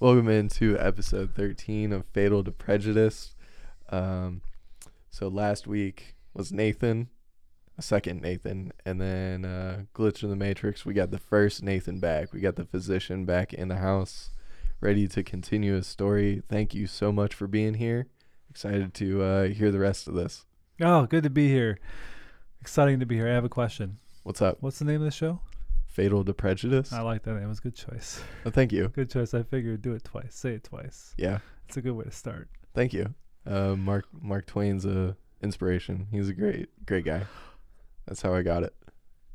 Welcome into episode 13 of Fatal to Prejudice. Um, so last week was Nathan, a second Nathan, and then uh, Glitch in the Matrix. We got the first Nathan back. We got the physician back in the house, ready to continue his story. Thank you so much for being here. Excited to uh, hear the rest of this. Oh, good to be here. Exciting to be here. I have a question. What's up? What's the name of the show? Fatal to Prejudice. I like that name. It was a good choice. Oh, thank you. Good choice. I figured do it twice. Say it twice. Yeah, It's a good way to start. thank you. Uh, Mark Mark Twain's a inspiration. He's a great great guy. That's how I got it.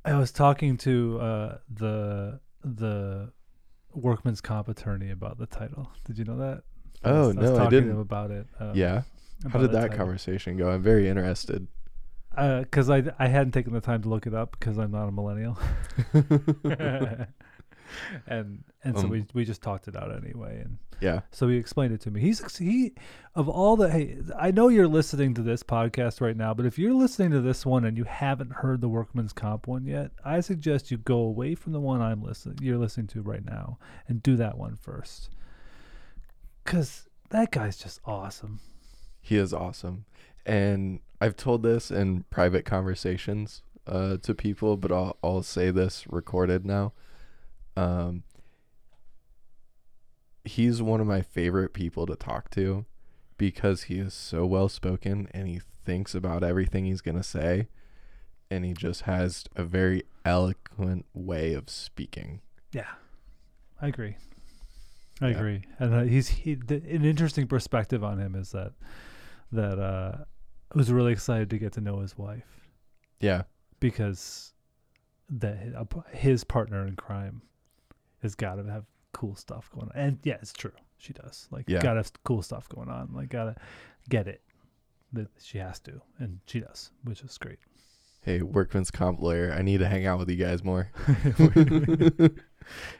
I was talking to uh, the the workman's comp attorney about the title. Did you know that? Oh, I was no, I talking to didn't. him about it. Um, yeah. How did that title. conversation go? I'm very interested. Because I I hadn't taken the time to look it up because I'm not a millennial, and and so Um, we we just talked it out anyway, and Yeah. so he explained it to me. He's he of all the hey, I know you're listening to this podcast right now, but if you're listening to this one and you haven't heard the Workman's Comp one yet, I suggest you go away from the one I'm listening you're listening to right now and do that one first, because that guy's just awesome. He is awesome. And I've told this in private conversations uh, to people, but I'll, I'll say this recorded now. Um, he's one of my favorite people to talk to because he is so well spoken and he thinks about everything he's going to say. And he just has a very eloquent way of speaking. Yeah, I agree. I Yeah. agree, and uh, he's he. The, an interesting perspective on him is that that uh, I was really excited to get to know his wife Yeah. because that his partner in crime has got to have cool stuff going on, and yeah, it's true. She does like Yeah. got to have cool stuff going on. Like gotta get it that she has to, and she does, which is great. Hey, workman's comp lawyer, I need to hang out with you guys more.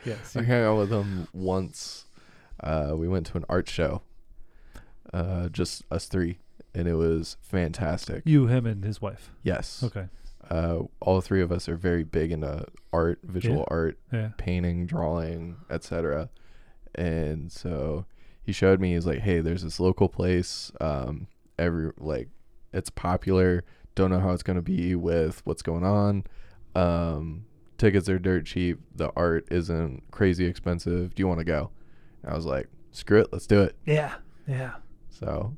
yes, I you- hung out with him once. Uh, we went to an art show, uh, just us three, and it was fantastic. you, him, and his wife. Yes. Okay, Uh, all three of us are very big into art, visual Yeah. art, yeah, painting, drawing, etc. And so he showed me. He's like, "Hey, there's this local place. Um, every like, it's popular. Don't know how it's gonna be with what's going on. Um, tickets are dirt cheap. The art isn't crazy expensive. Do you want to go?" And I was like, "Screw it, let's do it." yeah, yeah. So,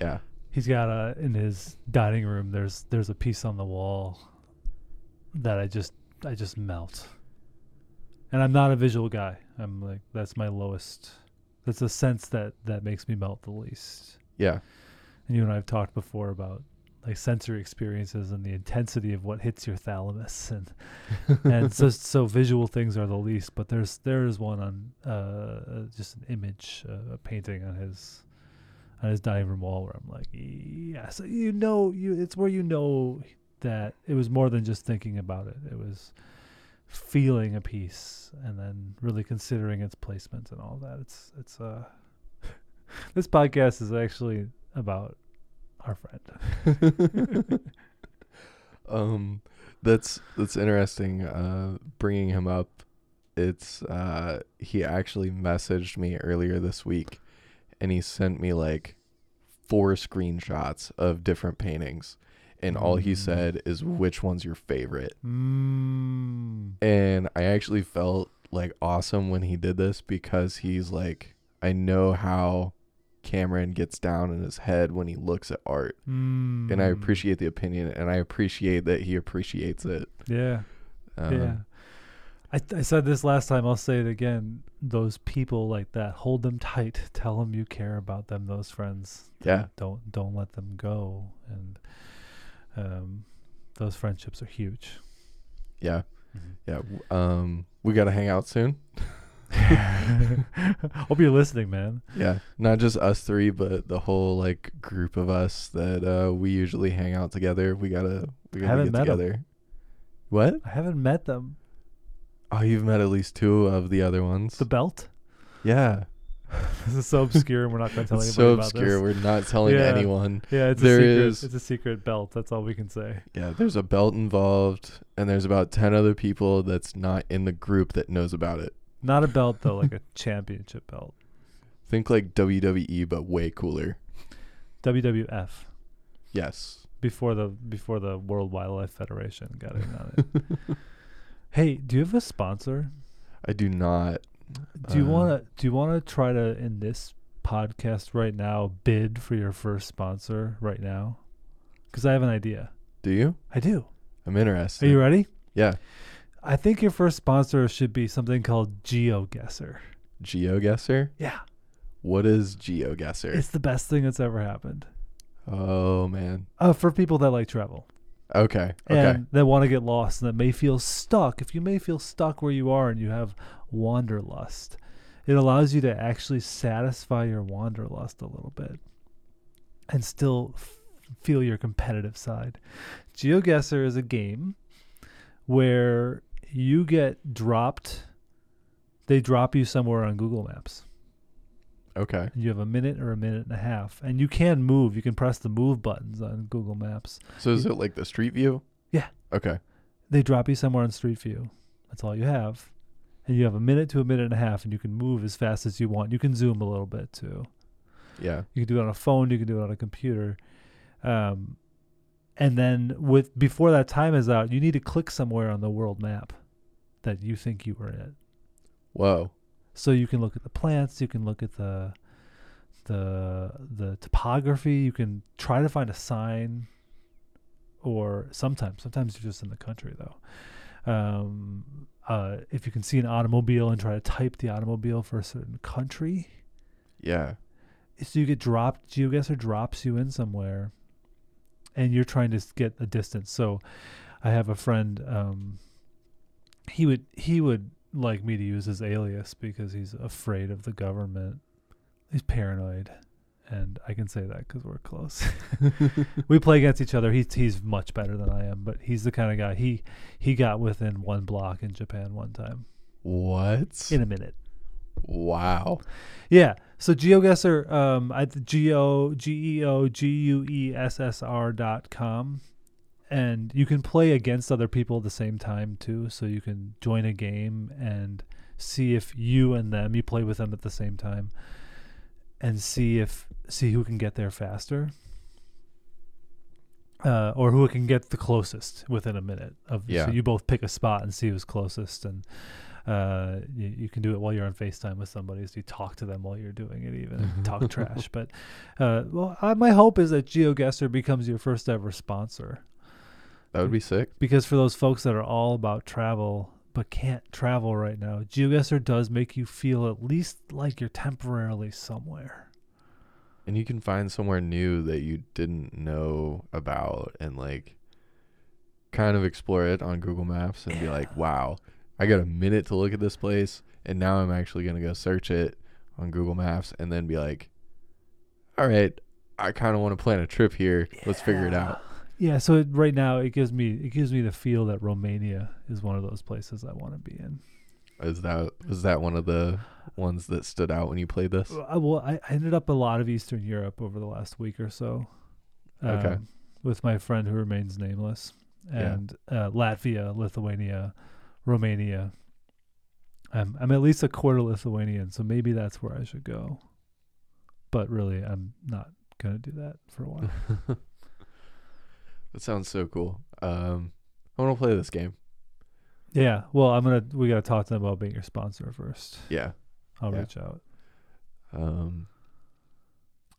yeah, He's got a in his dining room. There's there's a piece on the wall that I just I just melt. And I'm not a visual guy. I'm like that's my lowest. That's a sense that that makes me melt the least. yeah, And you and I have talked before about like sensory experiences and the intensity of what hits your thalamus and and so so visual things are the least. But there's there is one on uh, uh, just an image, uh, a painting on his on his dining room wall where I'm like, yeah. So you know, you it's where you know that it was more than just thinking about it. It was feeling a piece and then really considering its placement and all that. It's it's uh this podcast is actually about our friend. um that's that's interesting uh bringing him up it's uh he actually messaged me earlier this week and he sent me like four screenshots of different paintings and all he Mm. said is which one's your favorite Mm. and i actually felt like awesome when he did this because he's like i know how cameron gets down in his head when he looks at art Mm. and I appreciate the opinion, and I appreciate that he appreciates it. Yeah. Um, yeah. I, I said this last time. I'll say it again. Those people like that, hold them tight. Tell them you care about them. Those friends. Yeah. Don't don't let them go. And um, those friendships are huge. yeah, yeah. Um, we gotta hang out soon. Hope you're listening, man. Yeah, not just us three, but the whole like group of us that uh, we usually hang out together. We gotta we gotta get together. What? I haven't met them. Oh, you've met at least two of the other ones. The belt. yeah, this is so obscure, and we're not going to tell it's anybody so about obscure. this. We're not telling Yeah. anyone. Yeah, it's There a secret. is- It's a secret belt. That's all we can say. Yeah, there's a belt involved, and there's about ten other people that's not in the group that knows about it. Not a belt though, like a championship belt. Think like WWE, but way cooler. WWF Yes. before the before the World Wildlife Federation got in on it. hey, do you have a sponsor? I do not. Do you Uh, want to do you want to try to in this podcast right now bid for your first sponsor right now? Cuz I have an idea. Do you? I do. I'm interested. Are you ready? Yeah. I think your first sponsor should be something called GeoGuessr. GeoGuessr? Yeah. What is GeoGuessr? It's the best thing that's ever happened. oh man. Uh, for people that like travel Okay. Okay. and that want to get lost and that may feel stuck. If you may feel stuck where you are and you have wanderlust, it allows you to actually satisfy your wanderlust a little bit and still f- feel your competitive side. GeoGuessr is a game where you get dropped. They drop you somewhere on Google Maps. Okay. You have a minute or a minute and a half, and you can move. You can press the move buttons on Google Maps. So is it like the street view? Yeah. Okay. They drop you somewhere on Street View. That's all you have, and you have a minute to a minute and a half, and you can move as fast as you want. You can zoom a little bit too. Yeah. You can do it on a phone. You can do it on a computer. Um, and then with before that time is out, you need to click somewhere on the world map that you think you were in. Whoa. So you can look at the plants, you can look at the the the topography, you can try to find a sign or sometimes sometimes you're just in the country though. Um uh if you can see an automobile and try to type the automobile for a certain country, Yeah. so you get dropped geoguessr drops you in somewhere and you're trying to get a distance so i have a friend um he would he would like me to use his alias because he's afraid of the government. He's paranoid and i can say that because we're close. We play against each other. He's he's much better than i am but he's the kind of guy. He he got within one block in japan one time. What? in a minute. Wow. Yeah. So GeoGuessr, um, at G O G E O G U E S S R dot com, and you can play against other people at the same time too. So you can join a game and see if you and them you play with them at the same time, and see if see who can get there faster. Uh, or who can get the closest within a minute of Yeah. so you both pick a spot and see who's closest and uh, you, you can do it while you're on FaceTime with somebody. So you talk to them while you're doing it, even talk trash. But uh, well, I, my hope is that GeoGuessr becomes your first ever sponsor. That would be mm. sick. Because for those folks that are all about travel but can't travel right now, GeoGuessr does make you feel at least like you're temporarily somewhere. And you can find somewhere new that you didn't know about and like kind of explore it on Google Maps and be like, wow, I got a minute to look at this place. And now I'm actually going to go search it on Google Maps and then be like, all right, I kind of want to plan a trip here. Let's figure it out. Yeah, so it, right now it gives me it gives me the feel that Romania is one of those places I want to be in. Is that was that one of the ones that stood out when you played this? I, well, I, I ended up a lot of Eastern Europe over the last week or so. Okay. um, With my friend who remains nameless, Yeah. and uh, Latvia, Lithuania, Romania. I'm I'm at least a quarter Lithuanian, so maybe that's where I should go. But really, I'm not gonna do that for a while. That sounds so cool. Um, I want to play this game. yeah. Well, I'm gonna we gotta talk to them about being your sponsor first. Yeah. I'll Yeah. reach out. Um,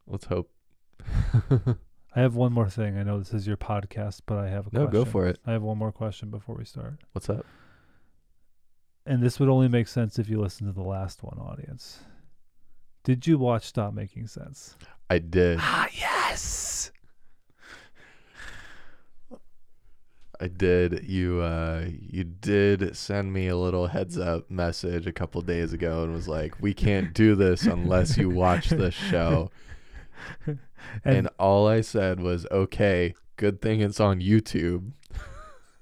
let's hope. I have one more thing. I know this is your podcast, but I have a no, question. go for it. I have one more question before we start. What's up? and this would only make sense if you listen to the last one, audience. Did you watch Stop Making Sense? I did. Ah, yes. I did. You uh you did send me a little heads up message a couple days ago and was like, "We can't do this unless you watch this show." And, And all I said was, "Okay, good thing it's on YouTube."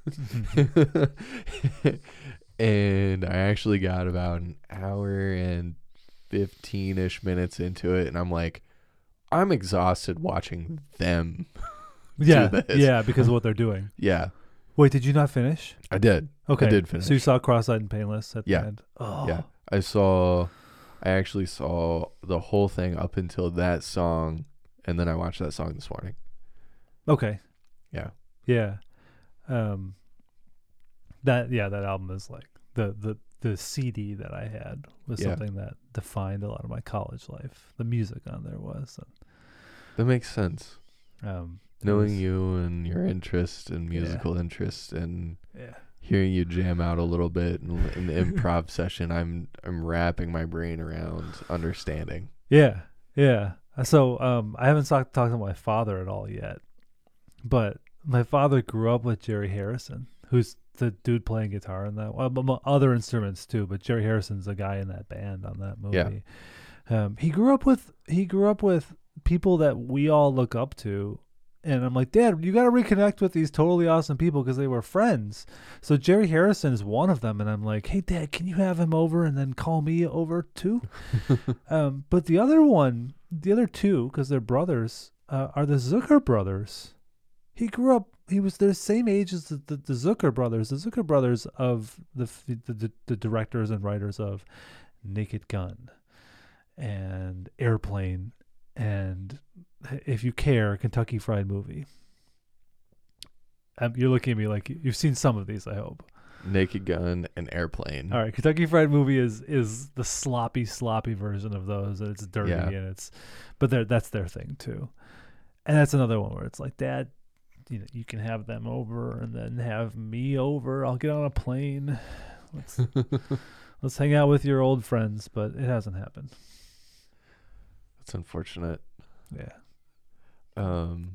and I actually got about an hour and 15ish minutes into it and I'm like, I'm exhausted watching them. yeah, this. yeah, because of what they're doing. Yeah. Wait, did you not finish? I did. Okay, I did finish. So you saw Cross-eyed and Painless at Yeah. the end. Oh, Yeah. I saw. I actually saw the whole thing up until that song, and then I watched that song this morning. Okay. Yeah. Yeah. Um. That yeah, that album is like the the the CD that I had was Yeah. something that defined a lot of my college life. The music on there was. That makes sense. Um. Knowing was- you and your interest and Yeah. musical interest and Yeah. hearing you jam out a little bit in, in the improv session, I'm I'm wrapping my brain around understanding. Yeah, yeah. Uh, So um, I haven't talked talked to my father at all yet, but my father grew up with Jerry Harrison, who's the dude playing guitar in that. Well, other instruments too, but Jerry Harrison's the guy in that band on that movie. Yeah. Um, he grew up with he grew up with people that we all look up to. And I'm like, Dad, you got to reconnect with these totally awesome people because they were friends. So Jerry Harrison is one of them, and I'm like, Hey, Dad, can you have him over and then call me over too? um, but the other one, the other two, because they're brothers, uh, are the Zucker brothers. He grew up. He was the same age as the, the, the Zucker brothers. The Zucker brothers of the, the the the directors and writers of Naked Gun and Airplane and if you care, Kentucky Fried Movie. Um, you're looking at me like you've seen some of these. I hope. Naked Gun and Airplane. All right, Kentucky Fried Movie is is the sloppy, sloppy version of those, and it's dirty Yeah. and it's, but they're, that's their thing too, and that's another one where it's like, Dad, you know, you can have them over and then have me over. I'll get on a plane. Let's let's hang out with your old friends, but it hasn't happened. That's unfortunate. Yeah. Um.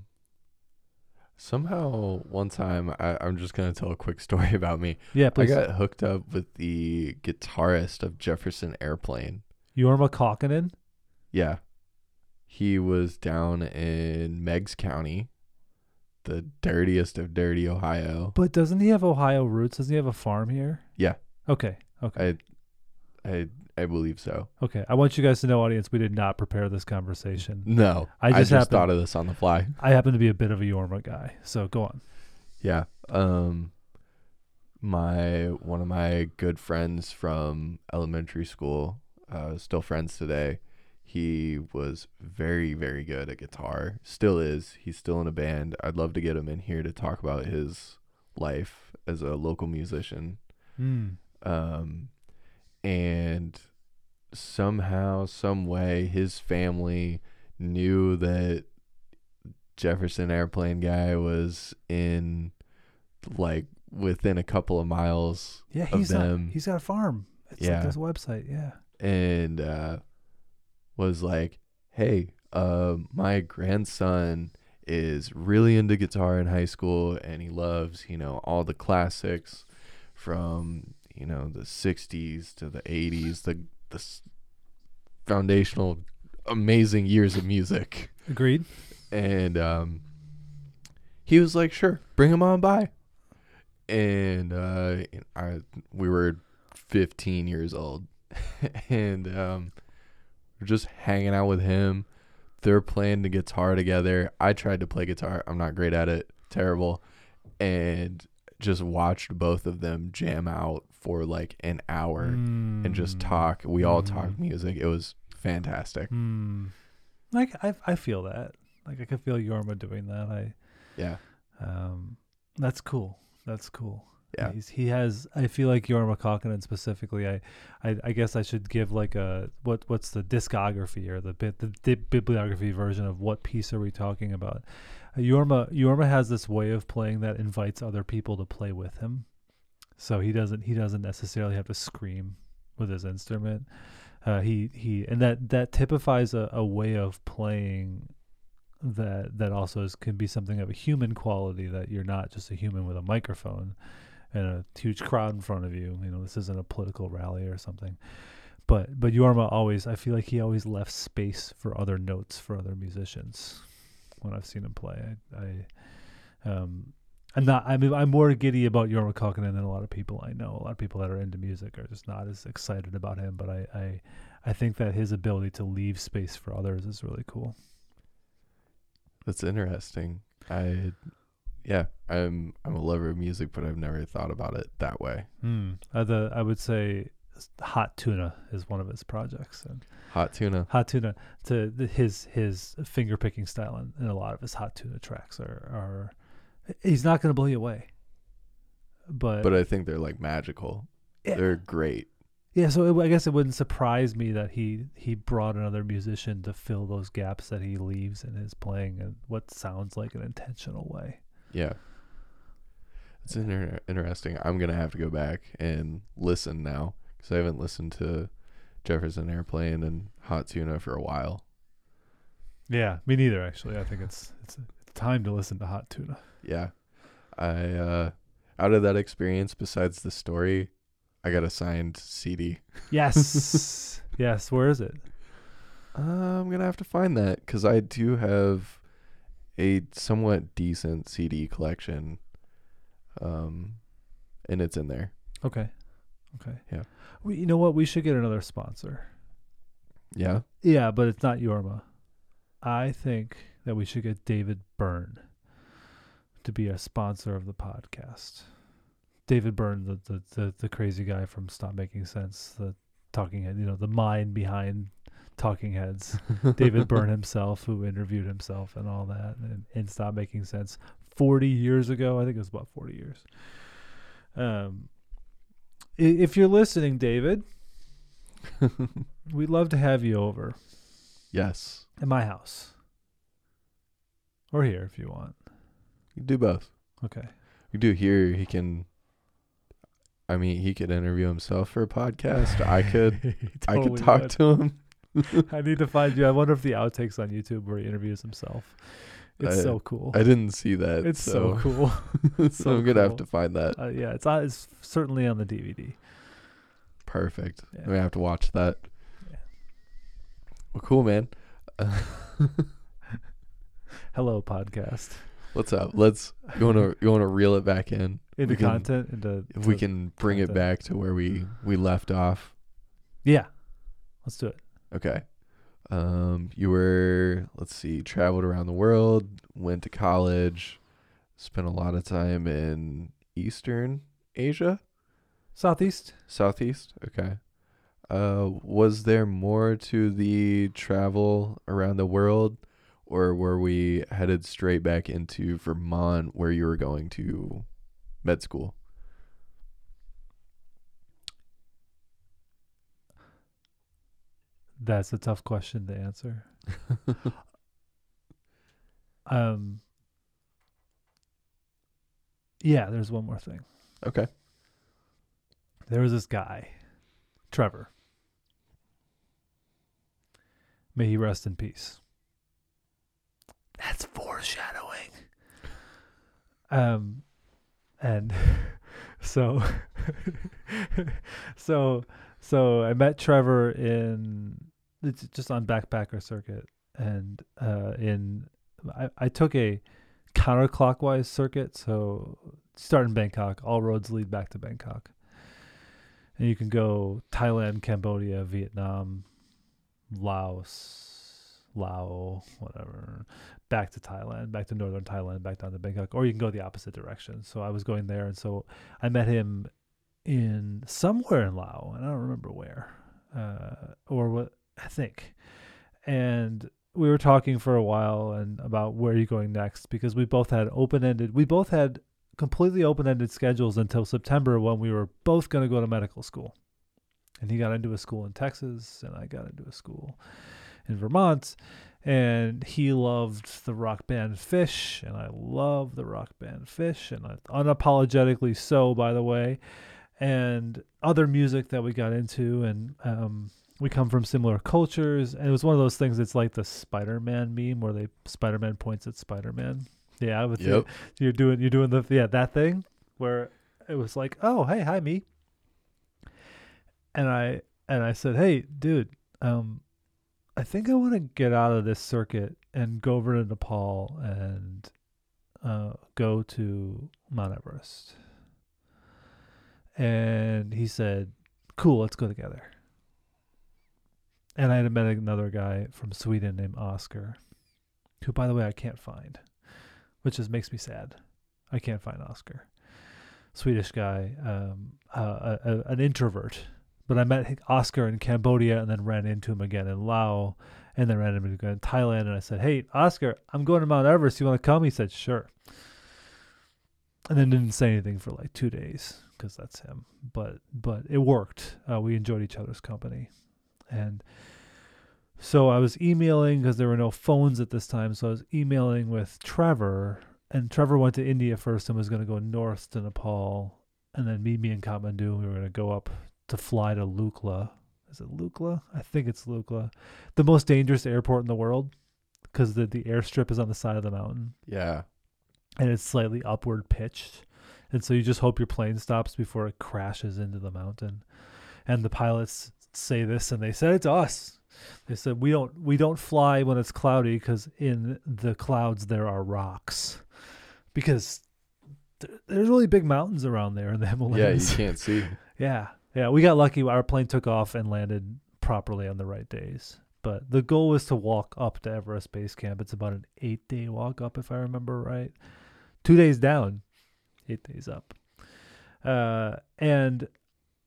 Somehow, one time, I, I'm just gonna tell a quick story about me. Yeah, please. I got hooked up with the guitarist of Jefferson Airplane. Jorma Kaukonen. Yeah. He was down in Meigs County, the dirtiest of dirty Ohio. But doesn't he have Ohio roots? Doesn't he have a farm here? Yeah. Okay. Okay. I I I believe so. Okay. I want you guys to know, audience, we did not prepare this conversation. No. I just happened- thought of this on the fly. I happen to be a bit of a Jorma guy, so go on. Yeah. Um my one of my good friends from elementary school, uh still friends today. He was very very good at guitar. Still is. He's still in a band. I'd love to get him in here to talk about his life as a local musician. Mm. Um and somehow some way his family knew that Jefferson Airplane guy was in like within a couple of miles Yeah, of he's them a, he's got a farm. It's Yeah. like there's a website. Yeah. and uh was like hey uh my grandson is really into guitar in high school and he loves you know all the classics from you know the 60s to the 80s the the foundational amazing years of music. Agreed. and um he was like sure bring him on by. And uh I we were 15 years old. And um we're just hanging out with him. They're playing the guitar together. I tried to play guitar. I'm not great at it. Terrible. And just watched both of them jam out for like an hour and just Mm. talk we all Mm. talked music it was fantastic Mm. Like I, I feel that. Like I could feel Jorma doing that. I, yeah um, that's cool. That's cool. Yeah. He's, he has. I feel like Jorma Kaukonen specifically. I, I, I guess I should give like a what what's the discography or the bit the, the bibliography version of what piece are we talking about? Uh, Jorma Jorma has this way of playing that invites other people to play with him, so he doesn't he doesn't necessarily have to scream with his instrument. Uh, he he and that that typifies a, a way of playing that that also is, can be something of a human quality that you're not just a human with a microphone and a huge crowd in front of you. You know, this isn't a political rally or something. But but Jorma always I feel like he always left space for other notes for other musicians when I've seen him play. I, I um I'm not I mean I'm more giddy about Jorma Kaukonen than a lot of people I know. A lot of people that are into music are just not as excited about him, but I I, I think that his ability to leave space for others is really cool. That's interesting. I yeah, I'm I'm a lover of music, but I've never thought about it that way. Hmm. Uh, the I would say Hot Tuna is one of his projects, and Hot tuna. Hot Tuna to the, his his finger picking style and, and a lot of his Hot Tuna tracks are are he's not going to blow you away, but, But I think they're like magical. yeah, They're great. yeah. So it, I guess it wouldn't surprise me that he he brought another musician to fill those gaps that he leaves in his playing and what sounds like an intentional way. Yeah. It's inter- interesting. I'm gonna have to go back and listen now because I haven't listened to Jefferson Airplane and Hot Tuna for a while. Yeah, me neither. Actually, I think it's it's, it's time to listen to Hot Tuna. Yeah, I uh, out of that experience, besides the story, I got a signed CD. Yes, yes. Where is it? Uh, I'm gonna have to find that because I do have a somewhat decent CD collection, um, and it's in there. Okay, okay. Yeah. We, you know what? We should get another sponsor. Yeah, Yeah, but it's not Jorma. I think that we should get David Byrne to be a sponsor of the podcast. David Byrne, the the, the, the crazy guy from Stop Making Sense, the talking head, you know, the mind behind Talking Heads. David Byrne himself, who interviewed himself and all that, and, and Stop Making Sense 40 years ago. I think it was about 40 years. Um, if you're listening, David, we'd love to have you over yes, at my house or here if you want. you can do both. Okay. We do here. He can. I mean, he could interview himself for a podcast. I could. He I could talk would. to him. I need to find you. I wonder if the outtakes on YouTube where he interviews himself. It's I- so cool. I didn't see that. it's so, so, cool. so so I'm gonna have to find that. Uh, yeah, it's on, it's certainly on the DVD. Perfect. Yeah. I'm gonna have to watch that. Yeah. Well, cool, man. Uh, Hello, podcast. what's up? Let's. You wanna you wanna reel it back in? Into can- content. Into If we can bring it back to where we we left off. Yeah. Let's do it. Okay. Um, you were let's see, traveled around the world, went to college, spent a lot of time in Eastern Asia, Southeast. Southeast. Okay. Uh, was there more to the travel around the world, or were we headed straight back into Vermont where you were going to med school? That's a tough question to answer. um. Yeah, there's one more thing. Okay. There was this guy, Trevor. May he rest in peace. That's foreshadowing. Um, and so, so, so I met Trevor in it's just on backpacker circuit, and uh, in I, I took a counterclockwise circuit. So start in Bangkok, all roads lead back to Bangkok, and you can go Thailand, Cambodia, Vietnam, Laos, Lao, whatever, back to Thailand, back to northern Thailand, back down to Bangkok, or you can go the opposite direction. So I was going there, and so I met him in somewhere in Lao, and I don't remember where, uh, or what I think, and we were talking for a while and about where you're going next because we both had open-ended, we both had completely open-ended schedules until September when we were both going to go to medical school. And he got into a school in Texas and I got into a school in Vermont. And he loved the rock band Phish and I love the rock band Phish and I, unapologetically so by the way. And other music that we got into and um we come from similar cultures and it was one of those things it's like the spider-man meme where they spider-man points at spider-man. Yeah with Yep. you're doing you're doing the yeah that thing where it was like oh hey hi me. And i and i said hey dude um i think i want to get out of this circuit and go over to nepal and uh go to mount everest. And he said cool let's go together and i had met another guy from sweden named oscar who by the way i can't find which just makes me sad I can't find Oscar. Swedish guy, um, uh, a, a, an introvert. But I met Oscar in Cambodia and then ran into him again in Laos and then ran into him again in Thailand. And I said, Hey, Oscar, I'm going to Mount Everest. You want to come? He said, Sure. And then didn't say anything for like two days because that's him. But but it worked. Uh, we enjoyed each other's company, and so I was emailing because there were no phones at this time. So I was emailing with Trevor, and Trevor went to India first and was going to go north to Nepal, and then meet me in Kathmandu. We were going to go up to fly to Lukla. Is it Lukla? I think it's Lukla, the most dangerous airport in the world, because the the airstrip is on the side of the mountain Yeah. and it's slightly upward pitched. And so you just hope your plane stops before it crashes into the mountain. And the pilots say this and they said it to us. They said we don't we don't fly when it's cloudy cuz in the clouds there are rocks. Because th- there's really big mountains around there in the Himalayas. Yeah, you can't see. Yeah, yeah. We got lucky. Our plane took off and landed properly on the right days. But the goal was to walk up to Everest Base Camp. It's about an eight day walk up, if I remember right. Two days down, eight days up. Uh, and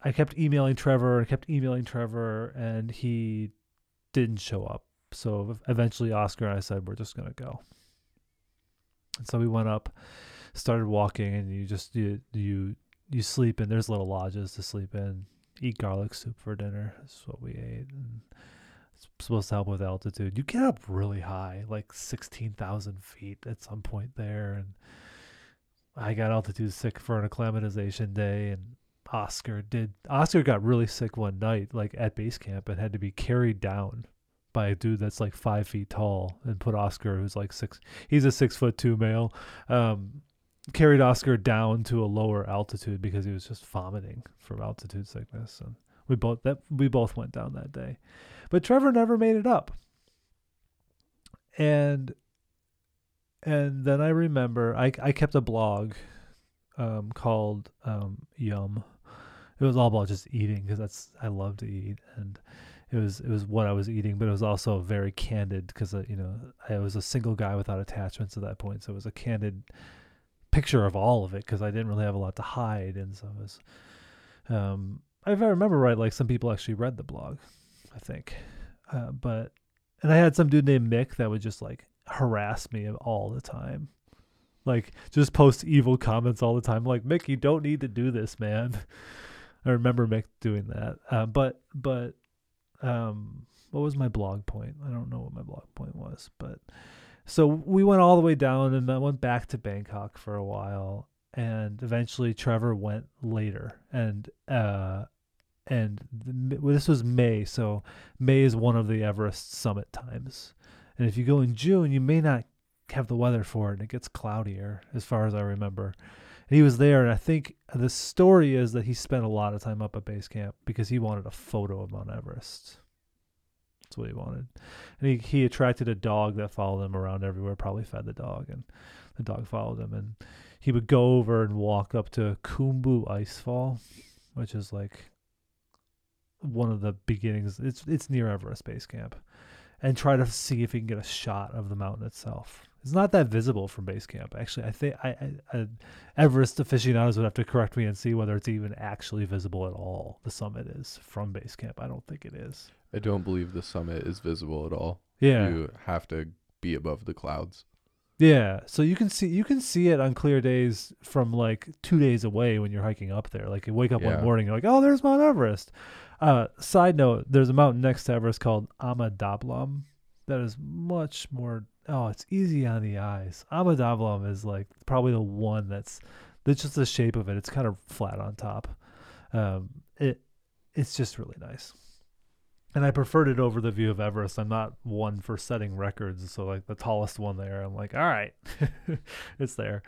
I kept emailing Trevor, I kept emailing Trevor, and he didn't show up. So eventually, Oscar and I said, We're just going to go. And so we went up, started walking, and you just, you, you, you sleep in. There's little lodges to sleep in. Eat garlic soup for dinner. That's what we ate. And it's supposed to help with altitude. You get up really high, like sixteen thousand feet at some point there, and I got altitude sick for an acclimatization day, and Oscar did. Oscar got really sick one night, like at base camp, and had to be carried down by a dude that's like five feet tall, and put Oscar, who's like six. He's a six foot two male. Um, carried Oscar down to a lower altitude because he was just vomiting from altitude sickness, and we both that we both went down that day, but Trevor never made it up. And and then I remember I I kept a blog um, called um, Yum. It was all about just eating because that's I love to eat and it was it was what I was eating, but it was also very candid because uh, you know I was a single guy without attachments at that point, so it was a candid picture of all of it because I didn't really have a lot to hide, and so it was. Um, if I remember right, like some people actually read the blog, I think, uh, but and I had some dude named Mick that would just like harass me all the time, like just post evil comments all the time, like Mick, you don't need to do this, man. I remember Mick doing that, uh, but but um, what was my blog point? I don't know what my blog point was, but so we went all the way down and then went back to Bangkok for a while and eventually Trevor went later. And uh and the, this was May so May is one of the Everest summit times. And if you go in June you may not have the weather for it and it gets cloudier as far as I remember he was there and I think the story is that he spent a lot of time up at base camp because he wanted a photo of Mount Everest that's what he wanted. And he, he attracted a dog that followed him around everywhere, probably fed the dog, and the dog followed him. And he would go over and walk up to Khumbu Icefall, which is like one of the beginnings. It's it's near Everest Base Camp, and try to see if he can get a shot of the mountain itself. It's not that visible from base camp. Actually, I think I, I, I Everest aficionados would have to correct me and see whether it's even actually visible at all. The summit is from base camp. I don't think it is. I don't believe the summit is visible at all. Yeah. You have to be above the clouds. Yeah, so you can see you can see it on clear days from like two days away when you're hiking up there. Like you wake up Yeah. one morning, you're like, "Oh, there's Mount Everest." Uh, side note: There's a mountain next to Everest called Ama Dablam that is much more. Oh, it's easy on the eyes. Ama Dablam is like probably the one that's that's just the shape of it. It's kind of flat on top. Um, it it's just really nice. And I preferred it over the view of Everest. I'm not one for setting records, so like the tallest one there, I'm like, all right, it's there.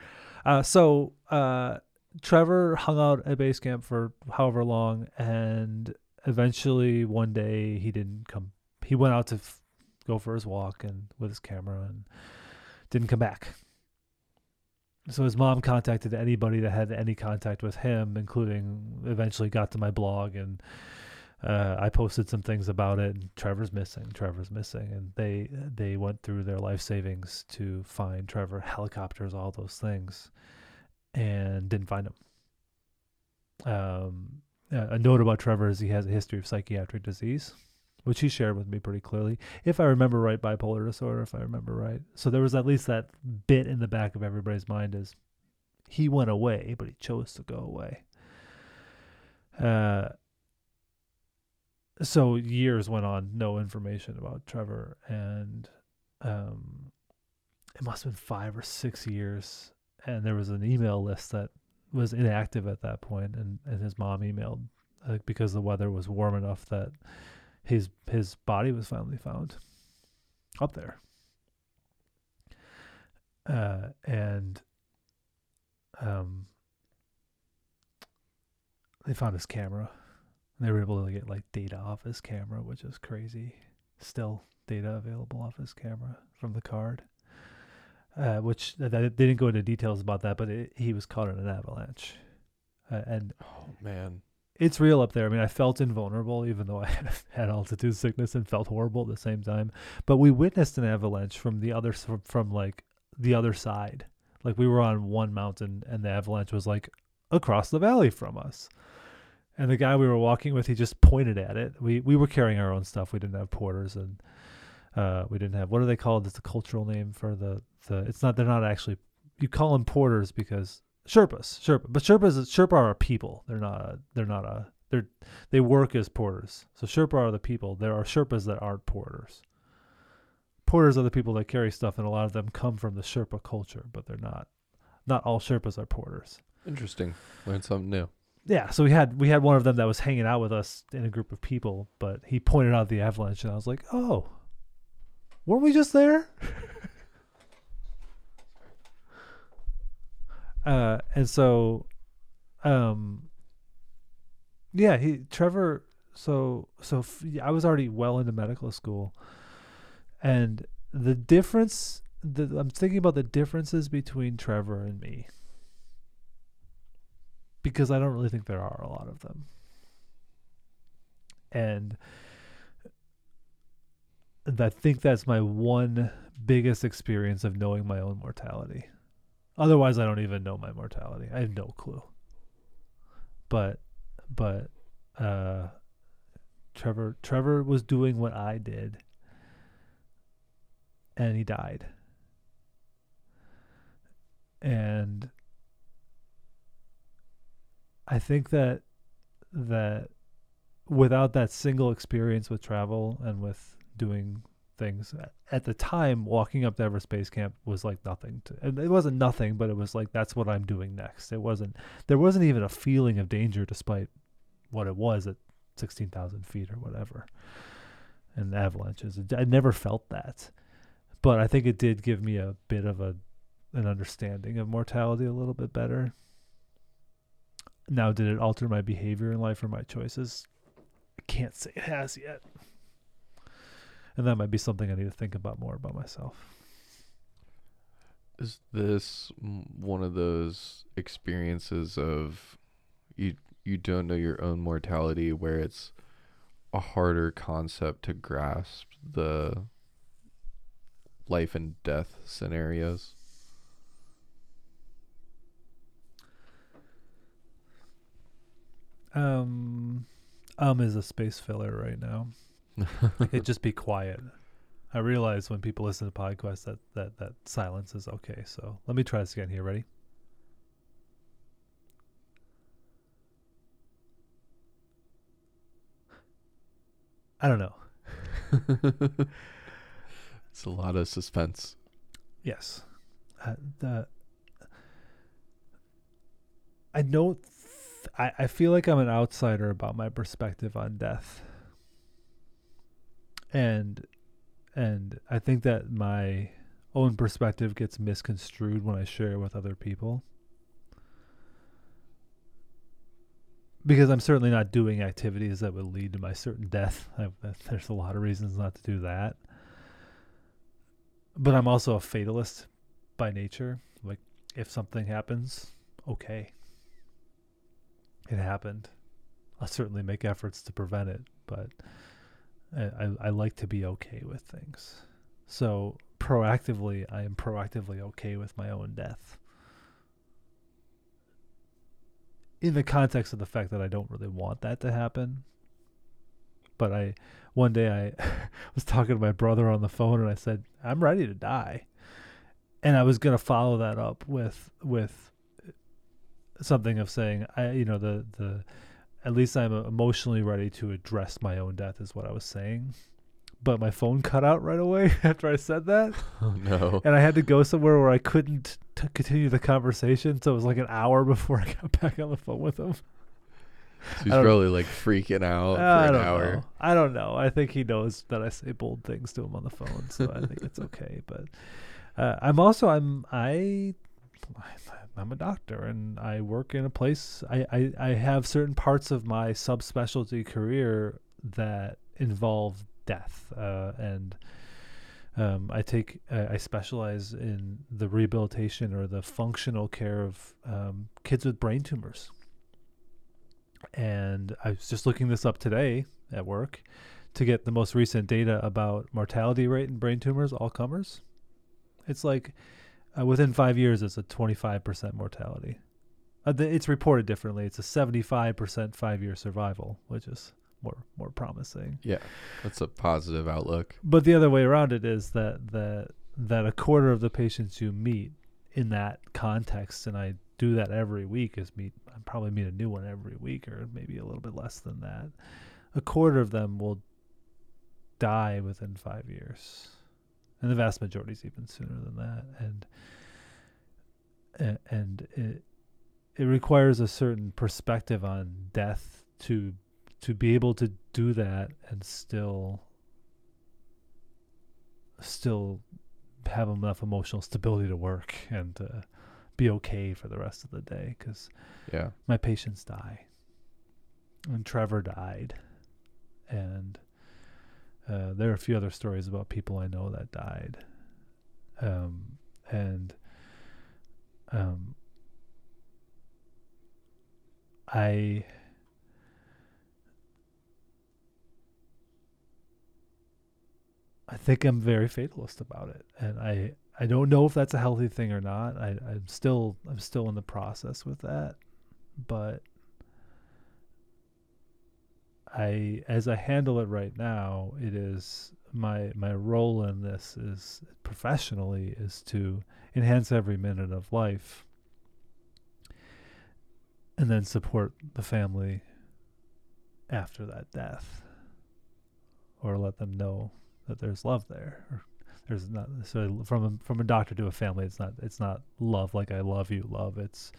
Uh, so uh, Trevor hung out at base camp for however long, and eventually one day he didn't come. He went out to f- go for his walk and with his camera and didn't come back. So his mom contacted anybody that had any contact with him, including eventually got to my blog and uh, I posted some things about it. And Trevor's missing. Trevor's missing, and they they went through their life savings to find Trevor, helicopters, all those things, and didn't find him. Um, a a note about Trevor is he has a history of psychiatric disease, which he shared with me pretty clearly. If I remember right, bipolar disorder, if I remember right. So there was at least that bit in the back of everybody's mind is he went away, but he chose to go away. Uh, so years went on, no information about Trevor, and um, it must have been five or six years. And there was an email list that was inactive at that point, and, and his mom emailed uh, because the weather was warm enough that his his body was finally found up there. Uh, and um, they found his camera. They were able to get like data off his camera, which is crazy. Still data available off his camera from the card. Uh, which th- they didn't go into details about that, but it, he was caught in an avalanche, uh, and Oh man. It's real up there. I mean, I felt invulnerable, even though I had altitude sickness and felt horrible at the same time. But we witnessed an avalanche from the other from, from like the other side. Like we were on one mountain, and the avalanche was like across the valley from us. And the guy we were walking with, he just pointed at it. We we were carrying our own stuff. We didn't have porters, and uh, we didn't have what are they called? It's a cultural name for the the. It's not. They're not actually. You call them porters because Sherpas, Sherpa, but Sherpas, Sherpa are people. They're not. A, they're not a. They're they work as porters. So Sherpa are the people. There are Sherpas that aren't porters. Porters are the people that carry stuff, and a lot of them come from the Sherpa culture, but they're not. Not all Sherpas are porters. Interesting. Learned something new. Yeah, so we had we had one of them that was hanging out with us in a group of people, but he pointed out the avalanche, and I was like, "Oh, weren't we just there?" uh, and so, um, yeah, he Trevor. So so f- I was already well into medical school, and the difference. The, I'm thinking about the differences between Trevor and me because I don't really think there are a lot of them. And I think that's my one biggest experience of knowing my own mortality. Otherwise, I don't even know my mortality. I have no clue. But, but, uh, Trevor, Trevor was doing what I did, and he died. And I think that that without that single experience with travel and with doing things at- the time walking up to Everest Base Camp was like nothing to and it wasn't nothing but it was like that's what I'm doing next it wasn't there wasn't even a feeling of danger despite what it was at 16,000 feet or whatever and avalanches I never felt that but I think it did give me a bit of a an understanding of mortality a little bit better now, did it alter my behavior in life or my choices? I can't say it has yet. And that might be something I need to think about more about myself. Is this one of those experiences of you you don't know your own mortality where it's a harder concept to grasp the life and death scenarios? Um, um is a space filler right now. It just be quiet. I realize when people listen to podcasts that, that that silence is okay. So let me try this again here. Ready? I don't know. it's a lot of suspense. Yes. Uh, the I don't th- I, I feel like I'm an outsider about my perspective on death. And and I think that my own perspective gets misconstrued when I share it with other people. Because I'm certainly not doing activities that would lead to my certain death. I, there's a lot of reasons not to do that. But I'm also a fatalist by nature. Like, if something happens, okay. It happened. I'll certainly make efforts to prevent it, but I, I, like to be okay with things. So, proactively, I am proactively okay with my own death. in the context of the fact that I don't really want that to happen. But I, one day I was talking to my brother on the phone and I said, I'm ready to die. And I was going to follow that up with, with something of saying, I, you know, the, the, at least I'm emotionally ready to address my own death is what I was saying. But my phone cut out right away after I said that. Oh no. And I had to go somewhere where I couldn't t- continue the conversation. So it was like an hour before I got back on the phone with him. So he's I probably like freaking out for I an don't hour. know. I don't know. I think he knows that I say bold things to him on the phone, so I think it's okay. But uh, I'm also I'm I I'm a doctor and I work in a place. I, I I have certain parts of my subspecialty career that involve death, uh, and um, I take uh, I specialize in the rehabilitation or the functional care of um, kids with brain tumors and I was just looking this up today at work to get the most recent data about mortality rate in brain tumors, all comers. It's like uh, within five years, it's a 25% mortality. Uh, it's reported differently. It's a 75% five year survival, which is more more promising. Yeah, that's a positive outlook. But the other way around it is that that that a quarter of the patients you meet in that context, and I do that every week, is meet I probably meet a new one every week, or maybe a little bit less than that. A quarter of them will die within five years, and the vast majority is even sooner than that. And and it it requires a certain perspective on death to to be able to do that and still still have enough emotional stability to work and uh, be okay for the rest of the day because Yeah. my patients die and trevor died and uh, there are a few other stories about people i know that died. Um, and um, i I think I'm very fatalist about it, and I I don't know if that's a healthy thing or not. I I'm still I'm still in the process with that, but I as I handle it right now, it is my my role in this is professionally is to enhance every minute of life and then support the family after that death or let them know that there's love there. There's not so from a, from a doctor to a family it's not it's not love like I love you love. It's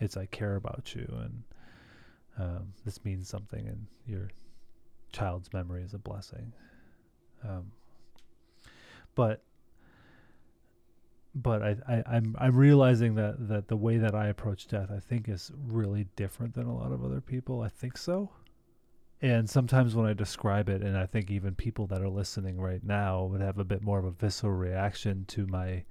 it's I care about you and um, this means something and your child's memory is a blessing um, but but I, I I'm I'm realizing that that the way that I approach death I think is really different than a lot of other people I think so and sometimes when I describe it, and I think even people that are listening right now would have a bit more of a visceral reaction to my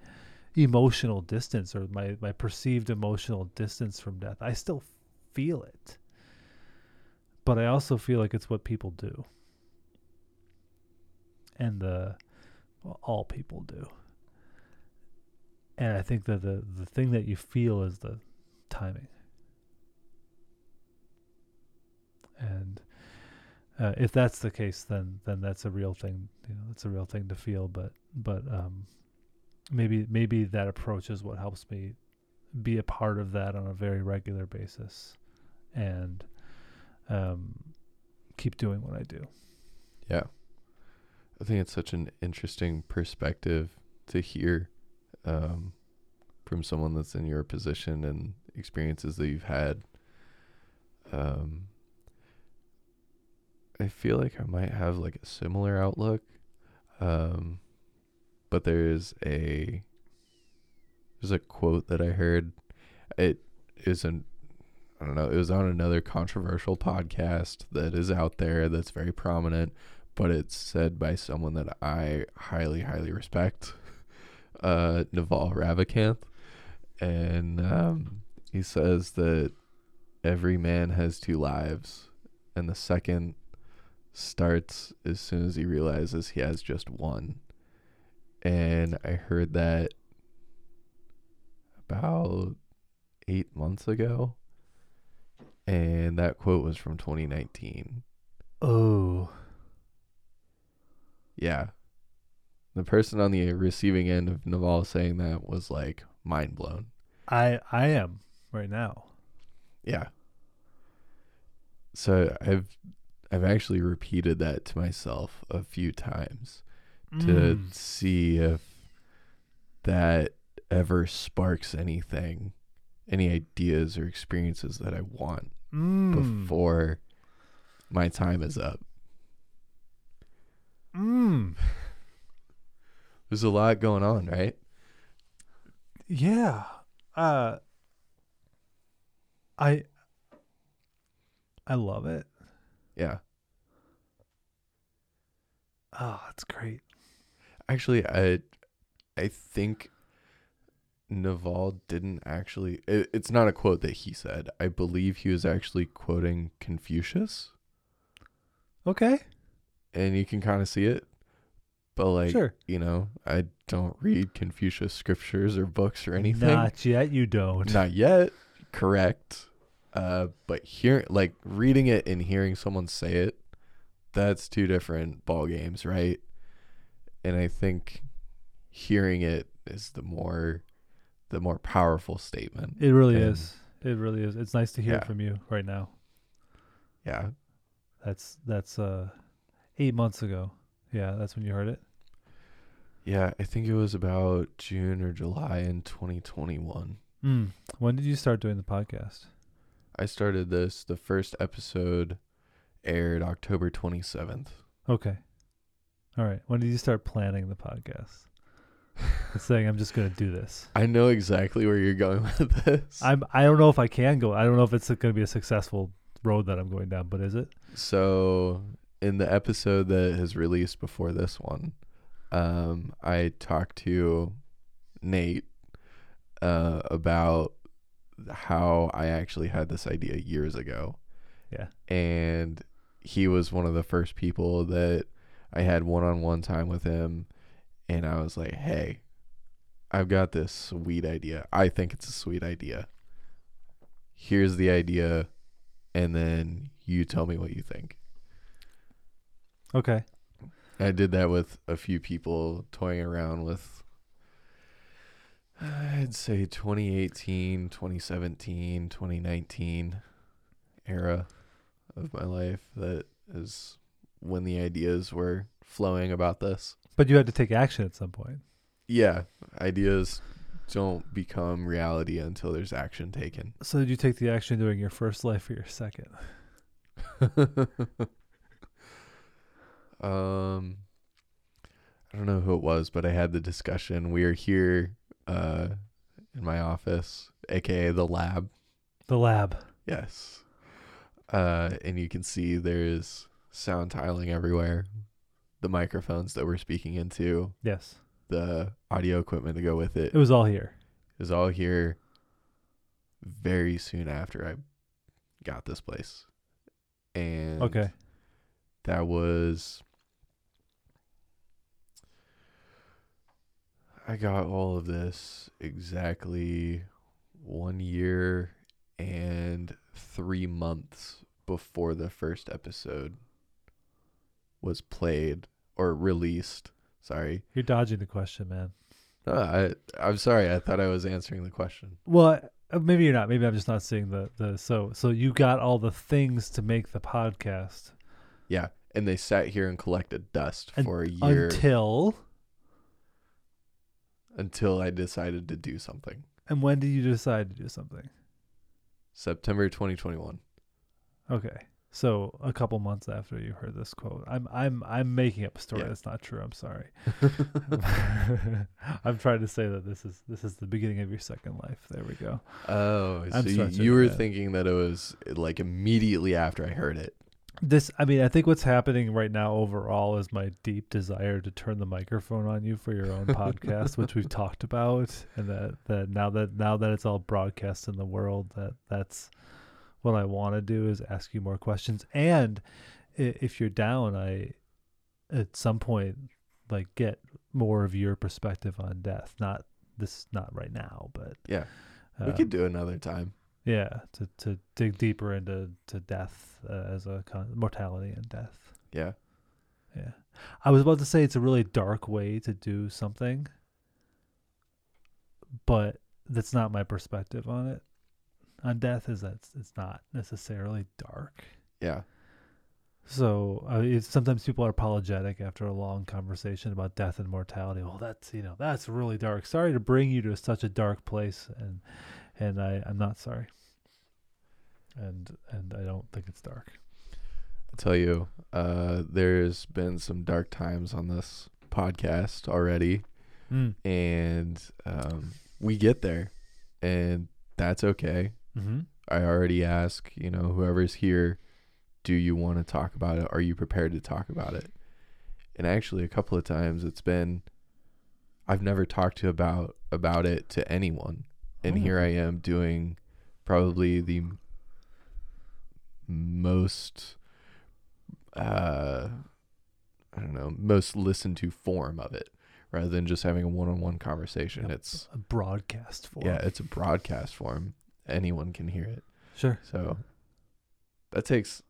emotional distance or my, my perceived emotional distance from death. I still feel it. But I also feel like it's what people do. And the well, all people do. And I think that the, the thing that you feel is the timing. And uh, if that's the case, then then that's a real thing. You know, that's a real thing to feel. But but um, maybe maybe that approach is what helps me be a part of that on a very regular basis, and um, keep doing what I do. Yeah. I think it's such an interesting perspective to hear um, from someone that's in your position and experiences that you've had. Um, I feel like I might have like a similar outlook, um, but there's a there's a quote that I heard. It isn't I don't know. It was on another controversial podcast that is out there that's very prominent, but it's said by someone that I highly, highly respect, uh, Naval Ravikant, and um, he says that every man has two lives, and the second starts as soon as he realizes he has just one. And I heard that about eight months ago and that quote was from 2019. Oh. Yeah. The person on the receiving end of Naval saying that was like mind blown. I I am right now. Yeah. So I've I've actually repeated that to myself a few times to Mm. see if that ever sparks anything, any ideas or experiences that I want Mm. before my time is up. Mm. There's a lot going on, right? Yeah. Uh I I love it. Yeah. Oh, that's great. Actually, I I think Naval didn't actually it, it's not a quote that he said. I believe he was actually quoting Confucius. Okay. and you can kind of see it. But like, Sure. you know, I don't read Confucius scriptures or books or anything. Not yet you don't. Not yet. Correct. Uh, but hearing, like, reading it and hearing someone say it, that's two different ball games, right? And I think hearing it is the more, the more powerful statement. It really And- is. It really is. It's nice to hear Yeah. from you right now. Yeah. That's that's uh 8 months ago. Yeah, that's when you heard it. Yeah. I think it was about June or July in 2021. Mm. When did you start doing the podcast? I started this. The first episode aired October 27th. Okay. All right. When did you start planning the podcast? Saying I'm just going to do this. I know exactly where you're going with this. I'm I don't know if I can go. I don't know if it's going to be a successful road that I'm going down, but is it? so, in the episode that has released before this one, um, I talked to Nate uh, about how I actually had this idea years ago. Yeah. And he was one of the first people that I had one on one time with him. And I was like, hey, I've got this sweet idea. I think it's a sweet idea. Here's the idea. And then you tell me what you think. Okay. I did that with a few people toying around with I'd say 2018, 2017, 2019 era of my life that is when the ideas were flowing about this. But you had to take action at some point. Yeah, ideas don't become reality until there's action taken. So did you take the action during your first life or your second? um I don't know who it was, but I had the discussion. We are here uh in my office, aka the lab. The lab. Yes. Uh and you can see there's sound tiling everywhere. The microphones that we're speaking into, Yes. the audio equipment to go with it It was all here. It was all here very soon after I got this place. And Okay. that was I got all of this exactly one year and three months before the first episode was played or released. Sorry. You're dodging the question, man. No, I I'm sorry. I thought I was answering the question. Well, uh, maybe you're not. Maybe I'm just not seeing the the so so you got all the things to make the podcast Yeah, and they sat here and collected dust Un- for a year until until I decided to do something. and when did you decide to do something? September 2021. Okay. So a couple months after you heard this quote, I'm I'm I'm making up a story Yeah. that's not true. I'm sorry. I'm trying to say that this is this is the beginning of your second life. There we go. Oh, I'm so you, stretching you it, were thinking that it was like immediately after I heard it. This I mean, I think what's happening right now overall is my deep desire to turn the microphone on you for your own podcast, which we've talked about, and that that now that now that it's all broadcast in the world, that that's what I want to do is ask you more questions. And if you're down, I at some point like get more of your perspective on death. Not this, not right now, but Yeah, uh, we could do another time. Yeah, to to dig deeper into to death uh, as a con- mortality and death. Yeah. Yeah, I was about to say it's a really dark way to do something, but that's not my perspective on it. On death is that it's, it's not necessarily dark. Yeah. So uh, sometimes people are apologetic after a long conversation about death and mortality. Well, that's you know that's really dark. Sorry to bring you to such a dark place, and and I I'm not sorry. And and I don't think it's dark. I tell you, uh, there's been some dark times on this podcast already, Mm. and um, we get there, and that's okay. Mm-hmm. I already ask, you know, whoever's here, do you want to talk about it? Are you prepared to talk about it? And actually, a couple of times it's been, I've never talked to about about it to anyone, and here Oh. I am doing probably the most, uh, I don't know, most listened to form of it, rather than just having a one-on-one conversation. Yep. It's A broadcast form. yeah, it's a broadcast form. Anyone can hear it. sure. So that takes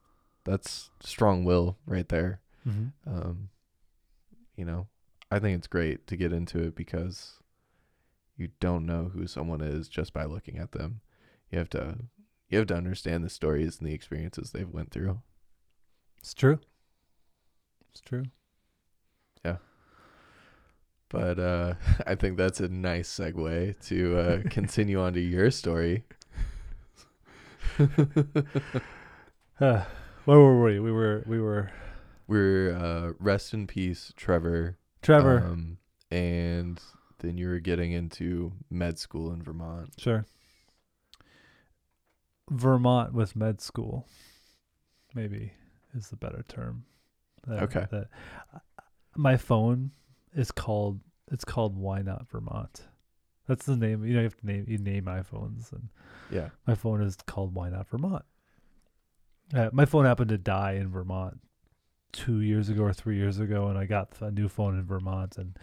that's strong will right there. Mm-hmm. Um, you know, I think it's great to get into it because you don't know who someone is just by looking at them. You have to you have to understand the stories and the experiences they've went through. It's true. It's true. Yeah. But uh, I think that's a nice segue to uh, continue on to your story. Uh, where were we? We were we were We're uh, rest in peace, Trevor. Trevor. Um, and then you were getting into med school in Vermont. Sure. Vermont with med school, maybe is the better term. That- Okay. that- my phone is called. It's called Why Not Vermont. That's the name. You know, you have to name you name iPhones, and Yeah. my phone is called Why Not Vermont. Uh, my phone happened to die in Vermont two years ago or three years ago, and I got a new phone in Vermont, and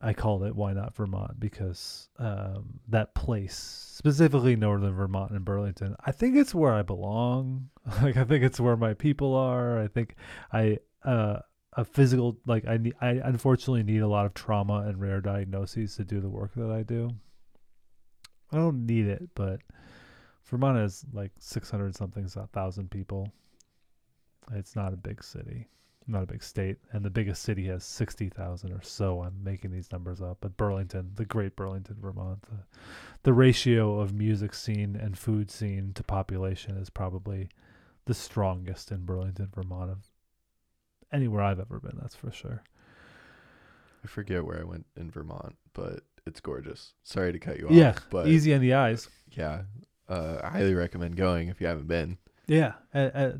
I called it Why Not Vermont because um, that place, specifically northern Vermont and Burlington, I think it's where I belong. like I think it's where my people are. I think I uh, a physical like I I unfortunately need a lot of trauma and rare diagnoses to do the work that I do. I don't need it, but Vermont is like 600 something thousand people. It's not a big city, not a big state, and the biggest city has 60,000 or so. I'm making these numbers up, but Burlington, the great Burlington, Vermont, the, the ratio of music scene and food scene to population is probably the strongest in Burlington, Vermont of anywhere I've ever been, that's for sure. I forget where I went in Vermont, but it's gorgeous. Sorry to cut you off. yeah, but easy on the eyes. yeah, uh, I highly recommend going if you haven't been. Yeah,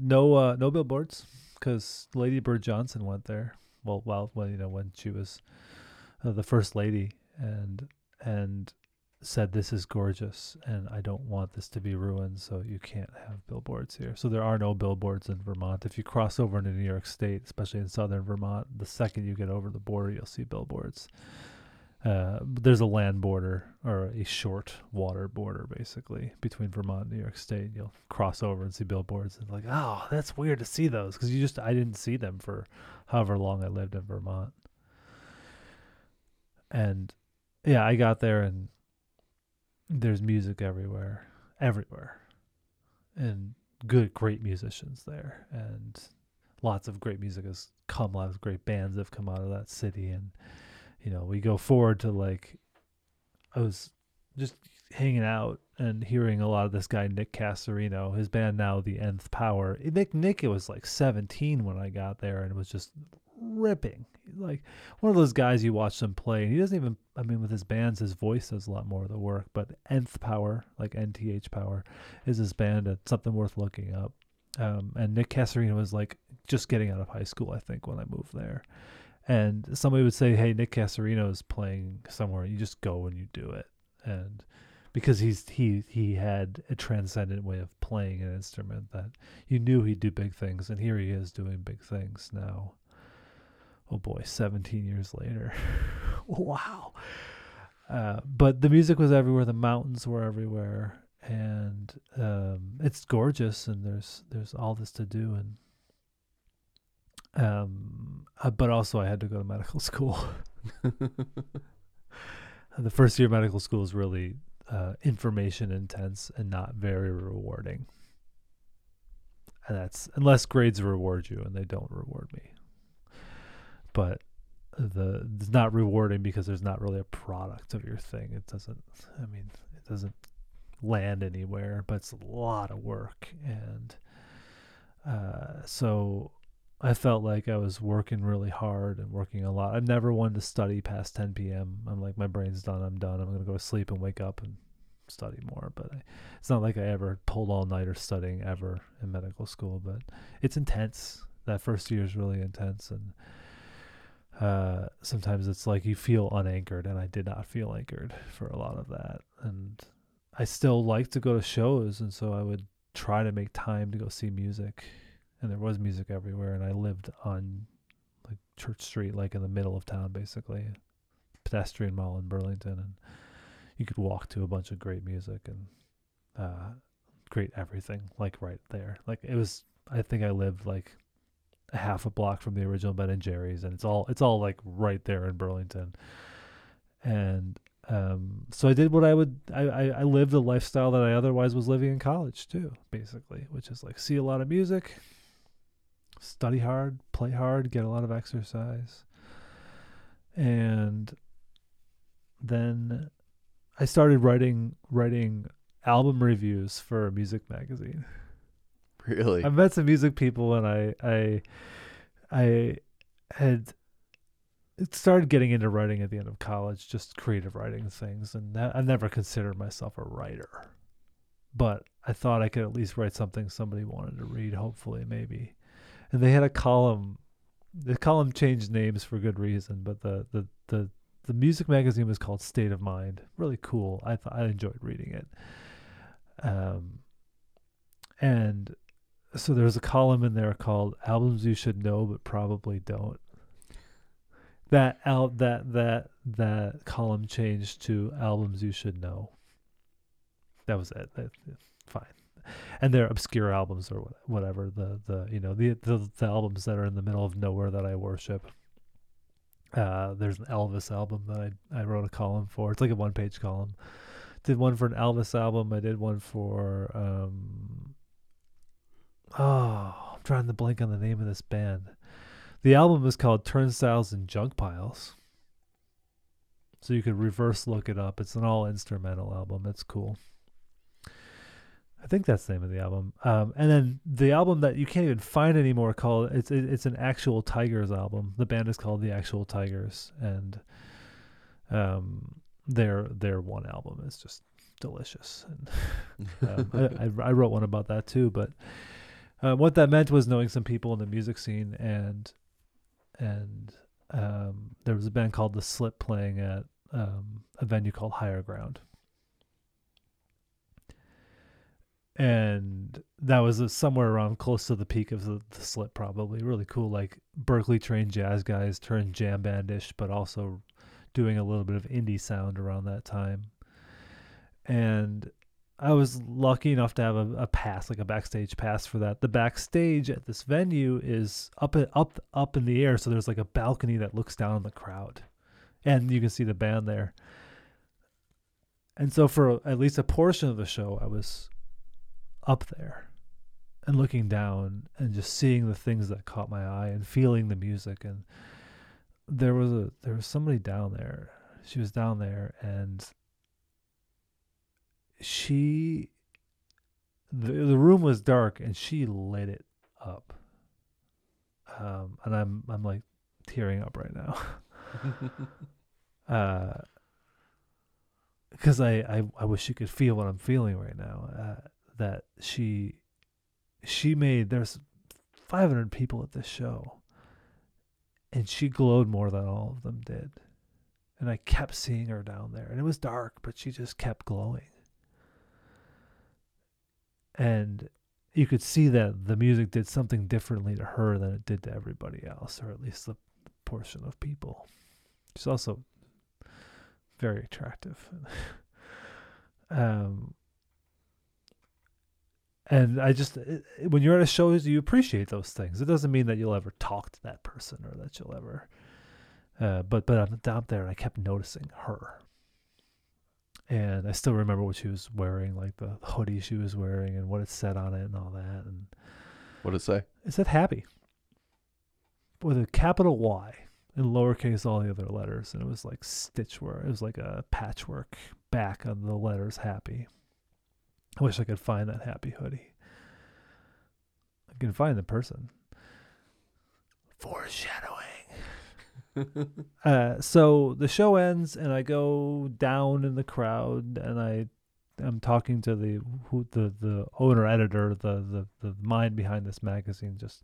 no uh, no billboards because Lady Bird Johnson went there. Well, well, when you know when she was uh, the first lady, and and said this is gorgeous, and I don't want this to be ruined, so you can't have billboards here. So there are no billboards in Vermont. If you cross over into New York State, especially in southern Vermont, the second you get over the border, you'll see billboards. Uh, there's a land border or a short water border basically between Vermont and New York State. You'll cross over and see billboards and like, oh, that's weird to see those because you just I didn't see them for however long I lived in Vermont. And yeah, I got there and there's music everywhere, everywhere, and good, great musicians there, and lots of great music has come. Lots of great bands have come out of that city, and you know, we go forward to like, I was just hanging out and hearing a lot of this guy Nick Cassarino, his band now the Nth Power. Nick Nick it was like 17 when I got there and it was just ripping. Like one of those guys you watch them play and he doesn't even I mean with his bands his voice does a lot more of the work, but Nth Power, like NTH Power, is his band and something worth looking up. Um, and Nick Cassarino was like just getting out of high school, I think, when I moved there. And somebody would say, "Hey, Nick Cassarino is playing somewhere. You just go and you do it." And because he's he he had a transcendent way of playing an instrument that you knew he'd do big things, and here he is doing big things now. Oh boy, 17 years later. wow. Uh, but the music was everywhere. The mountains were everywhere, and um, it's gorgeous, and there's there's all this to do, and um, uh, but also I had to go to medical school. the first year of medical school is really uh, information intense and not very rewarding. And that's unless grades reward you, and they don't reward me. But the it's not rewarding because there's not really a product of your thing. It doesn't. I mean, it doesn't land anywhere, but it's a lot of work, and uh, so I felt like I was working really hard and working a lot. I've never wanted to study past 10 p.m. I'm like, my brain's done. I'm done. I'm going to go to sleep and wake up and study more. But I, it's not like I ever pulled all nighter studying ever in medical school. But it's intense. That first year is really intense. And uh, sometimes it's like you feel unanchored. And I did not feel anchored for a lot of that. And I still like to go to shows. And so I would try to make time to go see music and there was music everywhere and I lived on like Church Street like in the middle of town basically pedestrian mall in Burlington and you could walk to a bunch of great music and uh great everything like right there like it was I think I lived like half a block from the original Ben and Jerry's and it's all it's all like right there in Burlington and um, so I did what I would I, I, I lived a lifestyle that I otherwise was living in college too, basically, which is like see a lot of music, study hard, play hard, get a lot of exercise. And then I started writing writing album reviews for a music magazine. Really? I met some music people and I I I had started getting into writing at the end of college, just creative writing things, and I never considered myself a writer. But I thought I could at least write something somebody wanted to read, hopefully, maybe and they had a column. The column changed names for good reason, but the the the the music magazine was called State of Mind. Really cool. I th- I enjoyed reading it. Um, and so there's a column in there called "Albums You Should Know But Probably Don't." That out that that that column changed to "Albums You Should Know." That was it. That, fine and they're obscure albums or whatever the the you know the, the the albums that are in the middle of nowhere that I worship. Uh, there's an Elvis album that I I wrote a column for. It's like a one page column. Did one for an Elvis album. I did one for um. Oh, I'm trying to blank on the name of this band. The album is called Turnstiles and Junk Piles. So you could reverse look it up. It's an all instrumental album. It's cool. I think that's the name of the album. Um, and then the album that you can't even find anymore called it's it's an actual Tigers album. The band is called the Actual Tigers, and um, their their one album is just delicious. And um, I, I, wrote one about that too. But uh, what that meant was knowing some people in the music scene, and and um, there was a band called The Slip playing at um, a venue called Higher Ground. And that was uh, somewhere around close to the peak of the, the slip probably. Really cool like Berklee trained jazz guys turned jam bandish but also doing a little bit of indie sound around that time. And i was lucky enough to have a, a pass like a backstage pass for that. The backstage at this venue is up up up in the air so there's like a balcony that looks down on the crowd. And you can see the band there. And so for at least a portion of the show i was up there and looking down and just seeing the things that caught my eye and feeling the music. And there was a there was somebody down there. She was down there and she the, the room was dark and she lit it up. Um and i'm i'm like tearing up right now. Uh because I, I i wish you could feel what i'm feeling right now uh, that she she made there's 500 people at this show. And she glowed more than all of them did. And i kept seeing her down there. And it was dark but she just kept glowing and you could see that the music did something differently to her than it did to everybody else or at least the portion of people she's also very attractive um and I just it, when you're at a show, you appreciate those things. It doesn't mean that you'll ever talk to that person or that you'll ever. Uh, but but I'm down there and I kept noticing her, and I still remember what she was wearing, like the hoodie she was wearing and what it said on it and all that. And What did it say? it said happy with a capital Y and lowercase all the other letters, and it was like stitchwork. It was like a patchwork back on the letters happy. I wish I could find that happy hoodie. I can find the person. Foreshadowing. uh, so the show ends, and I go down in the crowd, and I, I'm talking to the who the the owner editor, the the the mind behind this magazine, just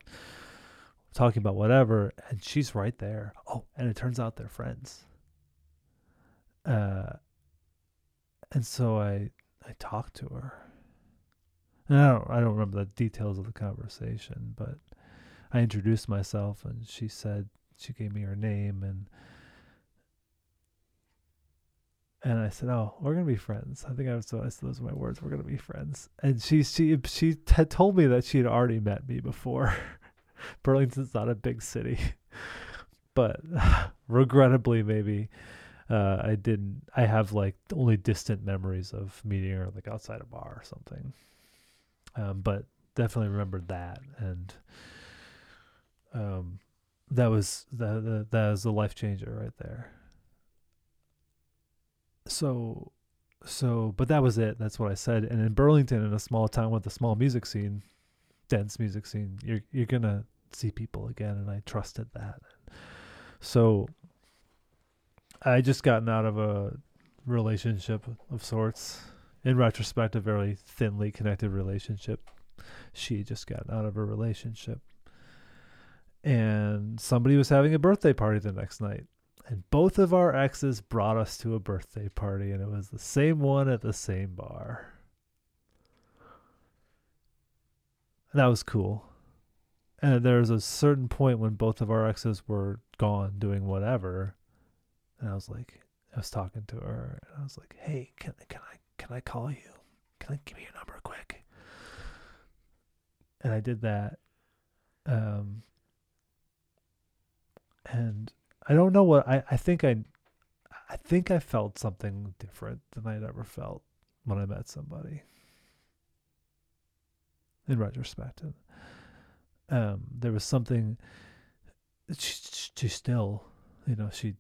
talking about whatever, and she's right there. Oh, and it turns out they're friends. Uh, and so I I talked to her. I don't I don't remember the details of the conversation, but I introduced myself, and she said she gave me her name, and and I said, "Oh, we're gonna be friends." I think I was so I said those were my words. We're gonna be friends. And she she she had told me that she had already met me before. Burlington's not a big city, but regrettably, maybe uh, I didn't. I have like only distant memories of meeting her like outside a bar or something. Um, but definitely remembered that, and um, that was that that, that was a life changer right there. So, so, but that was it. That's what I said. And in Burlington, in a small town with a small music scene, dense music scene, you're you're gonna see people again, and I trusted that. So I just gotten out of a relationship of sorts. In retrospect, a very thinly connected relationship. She just gotten out of a relationship. And somebody was having a birthday party the next night. And both of our exes brought us to a birthday party, and it was the same one at the same bar. And that was cool. And there was a certain point when both of our exes were gone doing whatever, and I was like, I was talking to her, and I was like, "Hey, can can I can I call you? Can I give me your number quick?" And I did that, um, and I don't know what I I think I I think I felt something different than I'd ever felt when I met somebody. In retrospect, and um, there was something. She, she still, you know, she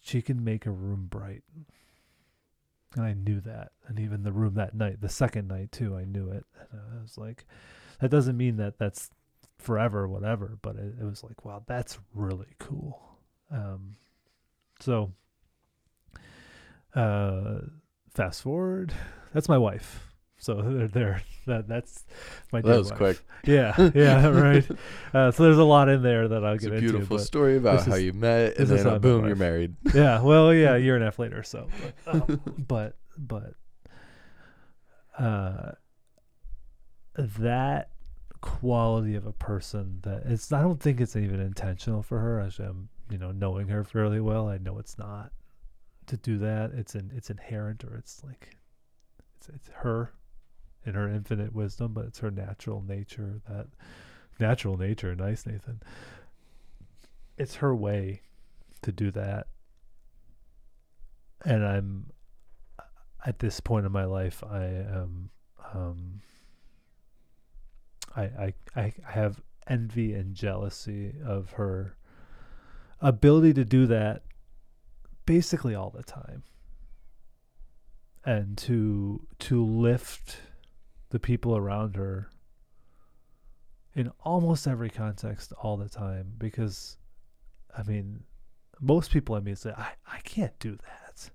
she can make a room bright, and I knew that. And even the room that night, the second night too, I knew it. And I was like, that doesn't mean that that's forever, whatever. But it, it was like, wow, that's really cool. Um, so, uh, fast forward, that's my wife. So there, there, that that's my. That was wife. quick. Yeah, yeah, right. Uh, so there's a lot in there that I'll It's get a into. beautiful story about how is- you met, and then how boom, you're married. yeah, well, yeah, a year and a half later. So, but um, but, but uh, that quality of a person that it's I don't think it's even intentional for her. As I'm, you know, knowing her fairly well, I know it's not to do that. It's in it's inherent or it's like it's it's her in her infinite wisdom, but it's her natural nature. That natural nature, nice Nathan. It's her way to do that and I'm at this point in my life I am um I I I have envy and jealousy of her ability to do that basically all the time and to to lift the people around her in almost every context all the time because I mean most people I mean say I, I can't do that.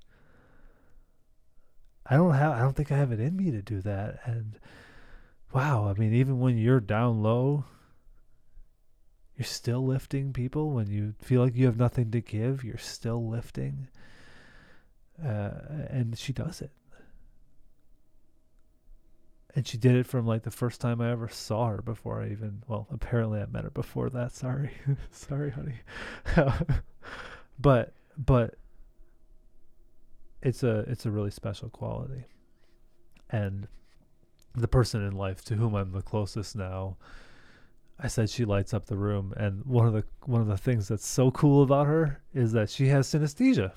I don't have I don't think I have it in me to do that and wow, I mean even when you're down low you're still lifting people when you feel like you have nothing to give, you're still lifting. Uh, and she does it. And she did it from like the first time I ever saw her before I even well, apparently I met her before that. Sorry. Sorry, honey. but but it's a it's a really special quality and the person in life to whom I'm the closest now. I said she lights up the room, and one of the one of the things that's so cool about her is that she has synesthesia.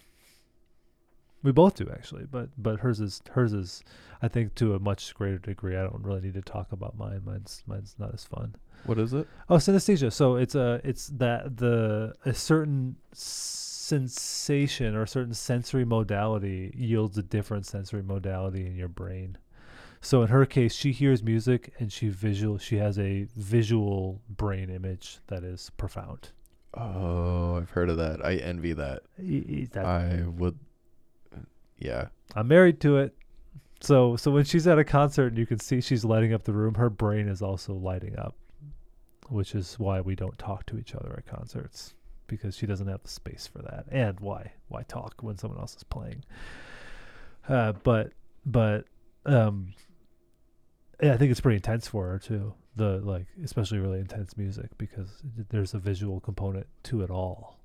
We both do actually, but but hers is hers is I think to a much greater degree. I don't really need to talk about mine. Mine's mine's not as fun. What is it? Oh, synesthesia. So it's a it's that the a certain sensation or a certain sensory modality yields a different sensory modality in your brain. So in her case, she hears music and she visual she has a visual brain image that is profound. Oh, I've heard of that. I envy that. That- I would. Yeah. I'm married to it. So so when she's at a concert and you can see she's lighting up the room, her brain is also lighting up, which is why we don't talk to each other at concerts because she doesn't have the space for that. And why why talk when someone else is playing? Uh, but but um, I think it's pretty intense for her too. The like especially really intense music because there's a visual component to it all.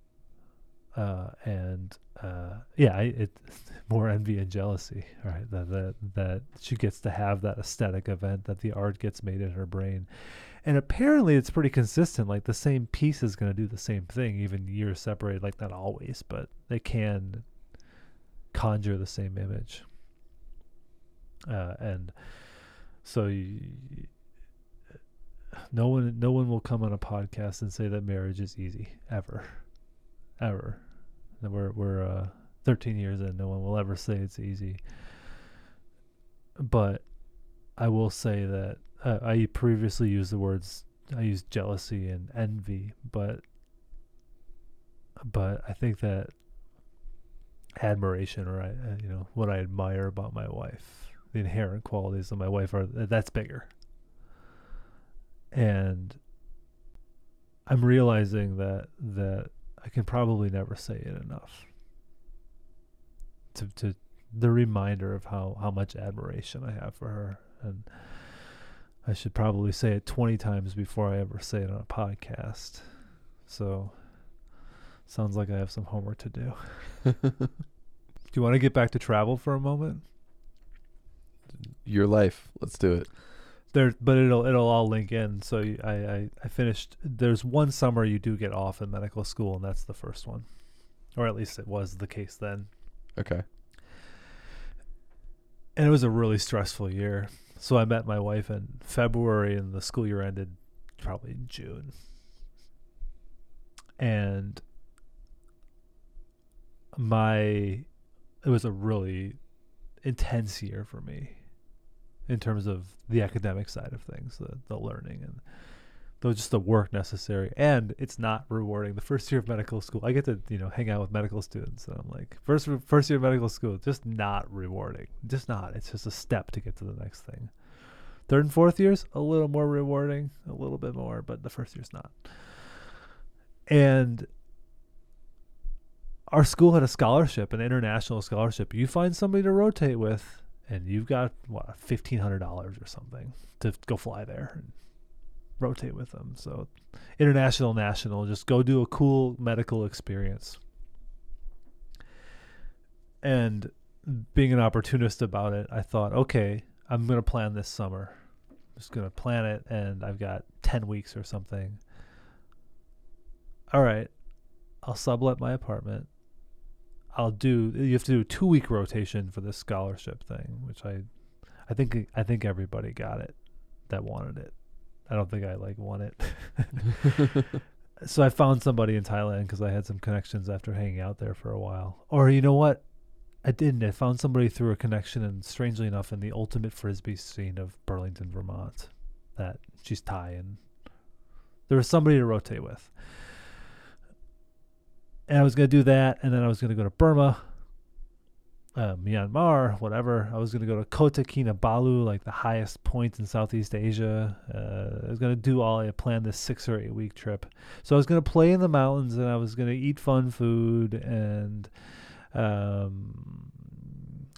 Uh, and uh, yeah, I, it more envy and jealousy, right? That that that she gets to have that aesthetic event that the art gets made in her brain, and apparently it's pretty consistent. Like the same piece is going to do the same thing, even years separated. Like not always, but they can conjure the same image. Uh, and so you, no one no one will come on a podcast and say that marriage is easy ever ever. We're we're uh 13 years in no one will ever say it's easy. But i will say that uh, i previously used the words i used jealousy and envy but but i think that admiration or I, uh, you know what i admire about my wife the inherent qualities of my wife are that's bigger. And i'm realizing that that i can probably never say it enough to to the reminder of how how much admiration i have for her. And i should probably say it 20 times before i ever say it on a podcast. So sounds like i have some homework to do. Do you want to get back to travel for a moment Your life. Let's do it. there but it'll it'll all link in so I I finished there's one summer you do get off in medical school and that's the first one or at least it was the case then Okay. and it was a really stressful year so i met my wife in february and the school year ended probably in june and my it was a really intense year for me in terms of the academic side of things, the the learning and the just the work necessary. And it's not rewarding. The first year of medical school, I get to you know hang out with medical students, and I'm like, first first year of medical school, just not rewarding, just not. It's just a step to get to the next thing. Third and fourth years, a little more rewarding, a little bit more, but the first year's not. And our school had a scholarship, an international scholarship. You find somebody to rotate with, and you've got what fifteen hundred dollars or something to go fly there and rotate with them. So international, national, just go do a cool medical experience. And being an opportunist about it, I thought, okay, I'm gonna plan this summer. I'm just gonna plan it, and I've got ten weeks or something. All right, I'll sublet my apartment. I'll do. You have to do a two week rotation for this scholarship thing, which I, I think I think everybody got it that wanted it. I don't think I like won it. so I found somebody in Thailand because I had some connections after hanging out there for a while. Or you know what? I didn't. I found somebody through a connection, and strangely enough, in the ultimate frisbee scene of Burlington, Vermont, that she's Thai, and there was somebody to rotate with and I was gonna do that, and then I was gonna go to Burma, uh, Myanmar, whatever. I was gonna go to Kota Kinabalu, like the highest point in Southeast Asia. Uh, I was gonna do all. I had planned this six or eight week trip, so I was gonna play in the mountains, and I was gonna eat fun food, and um,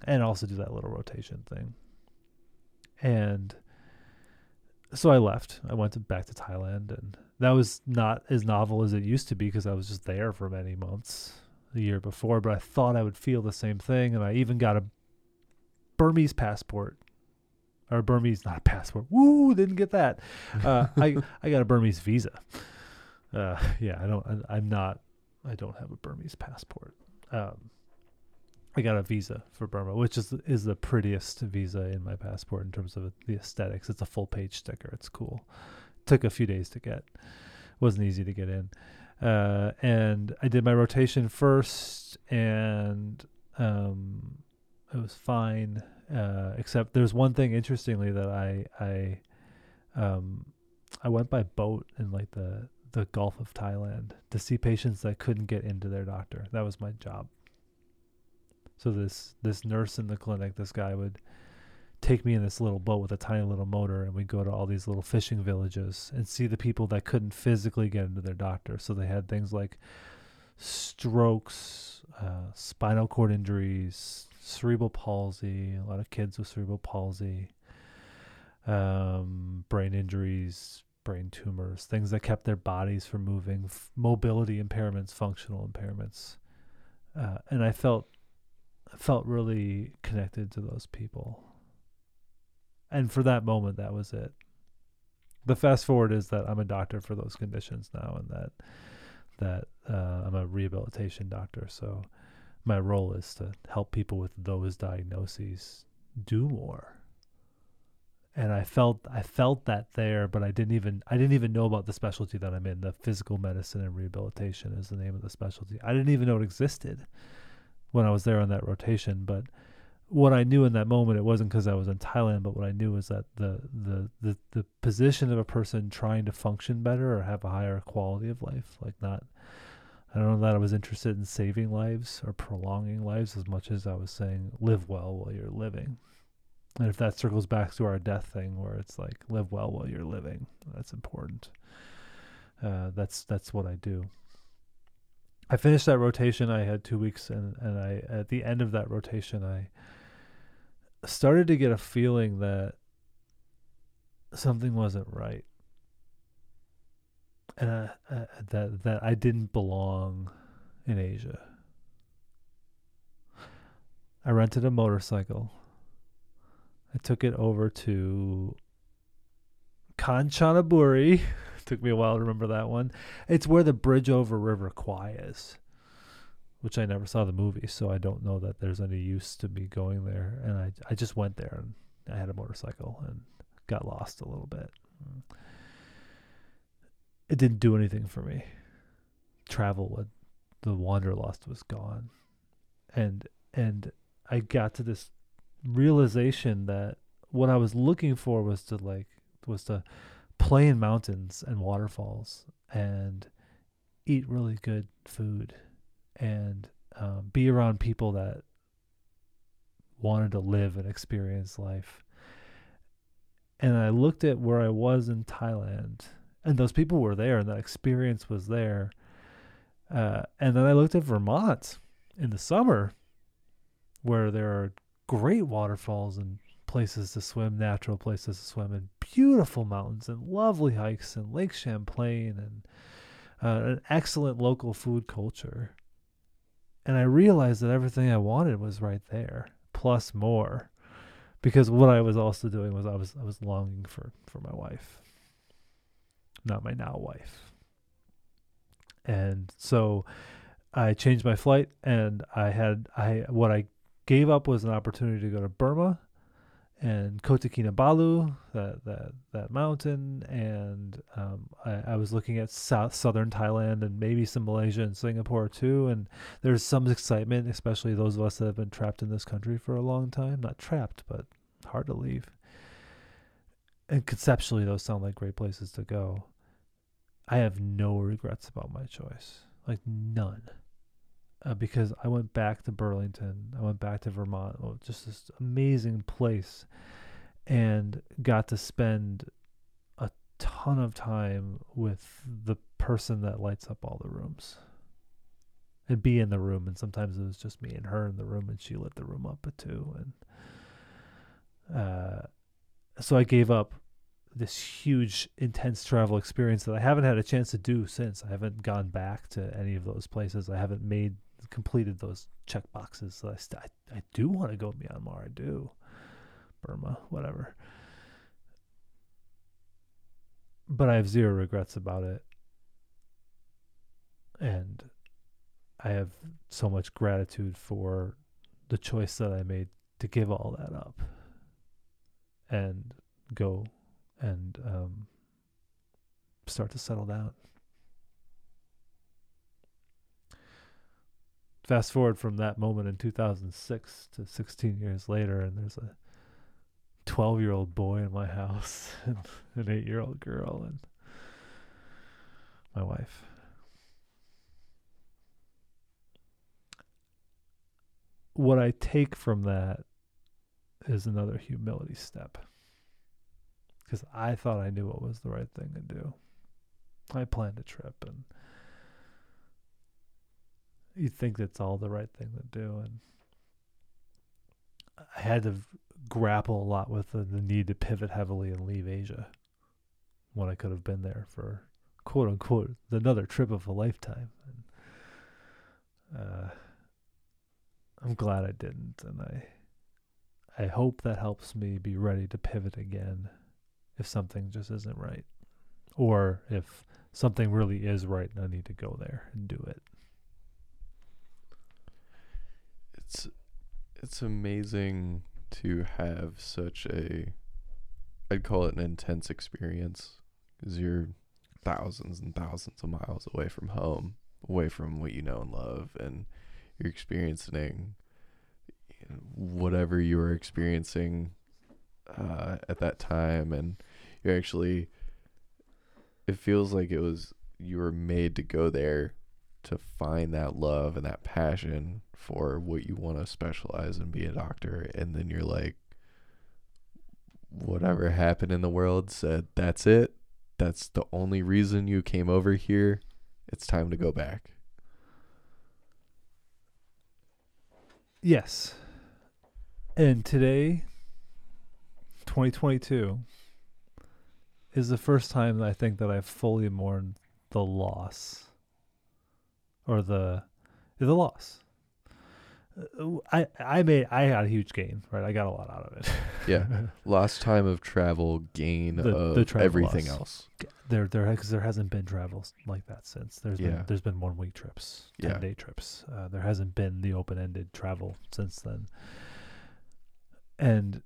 and also do that little rotation thing. And so I left. I went to, back to Thailand, and that was not as novel as it used to be because I was just there for many months the year before. But I thought I would feel the same thing, and I even got a Burmese passport or Burmese, not a passport. Woo, didn't get that. Uh, I I got a Burmese visa. Uh, yeah, I don't. I, I'm not. I don't have a Burmese passport. Um, I got a visa for Burma, which is is the prettiest visa in my passport in terms of the aesthetics. It's a full page sticker. It's cool. Took a few days to get. wasn't easy to get in. Uh, and I did my rotation first, and um, it was fine. Uh, except there's one thing interestingly that I I um, I went by boat in like the the Gulf of Thailand to see patients that couldn't get into their doctor. That was my job. So this this nurse in the clinic, this guy would take me in this little boat with a tiny little motor and we'd go to all these little fishing villages and see the people that couldn't physically get into their doctor. So they had things like strokes, uh, spinal cord injuries, cerebral palsy, a lot of kids with cerebral palsy, um, brain injuries, brain tumors, things that kept their bodies from moving, f- mobility impairments, functional impairments. Uh, and I felt felt really connected to those people and for that moment that was it. The fast forward is that i'm a doctor for those conditions now and that that uh, i'm a rehabilitation doctor. So my role is to help people with those diagnoses do more. And i felt i felt that there but i didn't even i didn't even know about the specialty that i'm in. The physical medicine and rehabilitation is the name of the specialty. I didn't even know it existed when i was there on that rotation but what I knew in that moment, it wasn't because I was in Thailand, but what I knew was that the, the the the position of a person trying to function better or have a higher quality of life, like not, I don't know that I was interested in saving lives or prolonging lives as much as I was saying live well while you're living. And if that circles back to our death thing, where it's like live well while you're living, that's important. Uh, that's that's what I do. I finished that rotation. I had two weeks, and and I at the end of that rotation, I started to get a feeling that something wasn't right and uh, uh, that that I didn't belong in Asia. I rented a motorcycle. I took it over to Kanchanaburi. Took me a while to remember that one. It's where the bridge over River Kwai is which I never saw the movie, so I don't know that there's any use to me going there. And I I just went there and I had a motorcycle and got lost a little bit. It didn't do anything for me. Travel, with the wanderlust was gone, and and I got to this realization that what I was looking for was to like was to play in mountains and waterfalls and eat really good food and um, be around people that wanted to live and experience life. And I looked at where I was in Thailand, and those people were there, and that experience was there. Uh, and then I looked at Vermont in the summer, where there are great waterfalls and places to swim, natural places to swim, and beautiful mountains and lovely hikes and Lake Champlain and uh, an excellent local food culture and I realized that everything I wanted was right there, plus more. Because what I was also doing was I was I was longing for for my wife. Not my now wife. And so I changed my flight and I had I what I gave up was an opportunity to go to Burma and Kota Kinabalu, that that that mountain, and um, I, I, was looking at south southern Thailand and maybe some Malaysia and Singapore too. And there's some excitement, especially those of us that have been trapped in this country for a long time. Not trapped, but hard to leave. And conceptually, those sound like great places to go. I have no regrets about my choice, like none uh, because I went back to Burlington. I went back to Vermont, oh, just this amazing place, and got to spend a ton of time with the person that lights up all the rooms and be in the room. And sometimes it was just me and her in the room, and she lit the room up too. And uh, so I gave up this huge intense travel experience that I haven't had a chance to do since. I haven't gone back to any of those places. I haven't made completed those check boxes. So I, st- I, I do want to go Myanmar. I do. Burma, whatever. But I have zero regrets about it. And I have so much gratitude for the choice that I made to give all that up and go and um, start to settle down. Fast forward from that moment in 2006 to 16 years later, and there's a 12 year old boy in my house and an 8 year old girl and my wife. What I take from that is another humility step. Because I thought I knew what was the right thing to do. I planned a trip and you think that's all the right thing to do and I had to grapple a lot with the, the need to pivot heavily and leave Asia when I could have been there for quote unquote another trip of a lifetime. And, uh, I'm glad I didn't, and I I hope that helps me be ready to pivot again if something just isn't right, or if something really is right and I need to go there and do it. It's it's amazing to have such a I'd call it an intense experience because you're thousands and thousands of miles away from home, away from what you know and love, and you're experiencing whatever you were experiencing uh, at that time, and you're actually. It feels like it was you were made to go there to find that love and that passion for what you want to specialize and be a doctor and then you're like whatever happened in the world said that's it. That's the only reason you came over here. It's time to go back. Yes. And today, 2022, is the first time that I think that I've fully mourned the loss or the the loss. Uh, I I made I had a huge gain, right? I got a lot out of it. yeah lost time of travel gain The- of the travel everything loss. else there there because there hasn't been travels like that since. There's Yeah. been there's been one week trips, ten Yeah. day trips. Uh, there hasn't been the open ended travel since then. And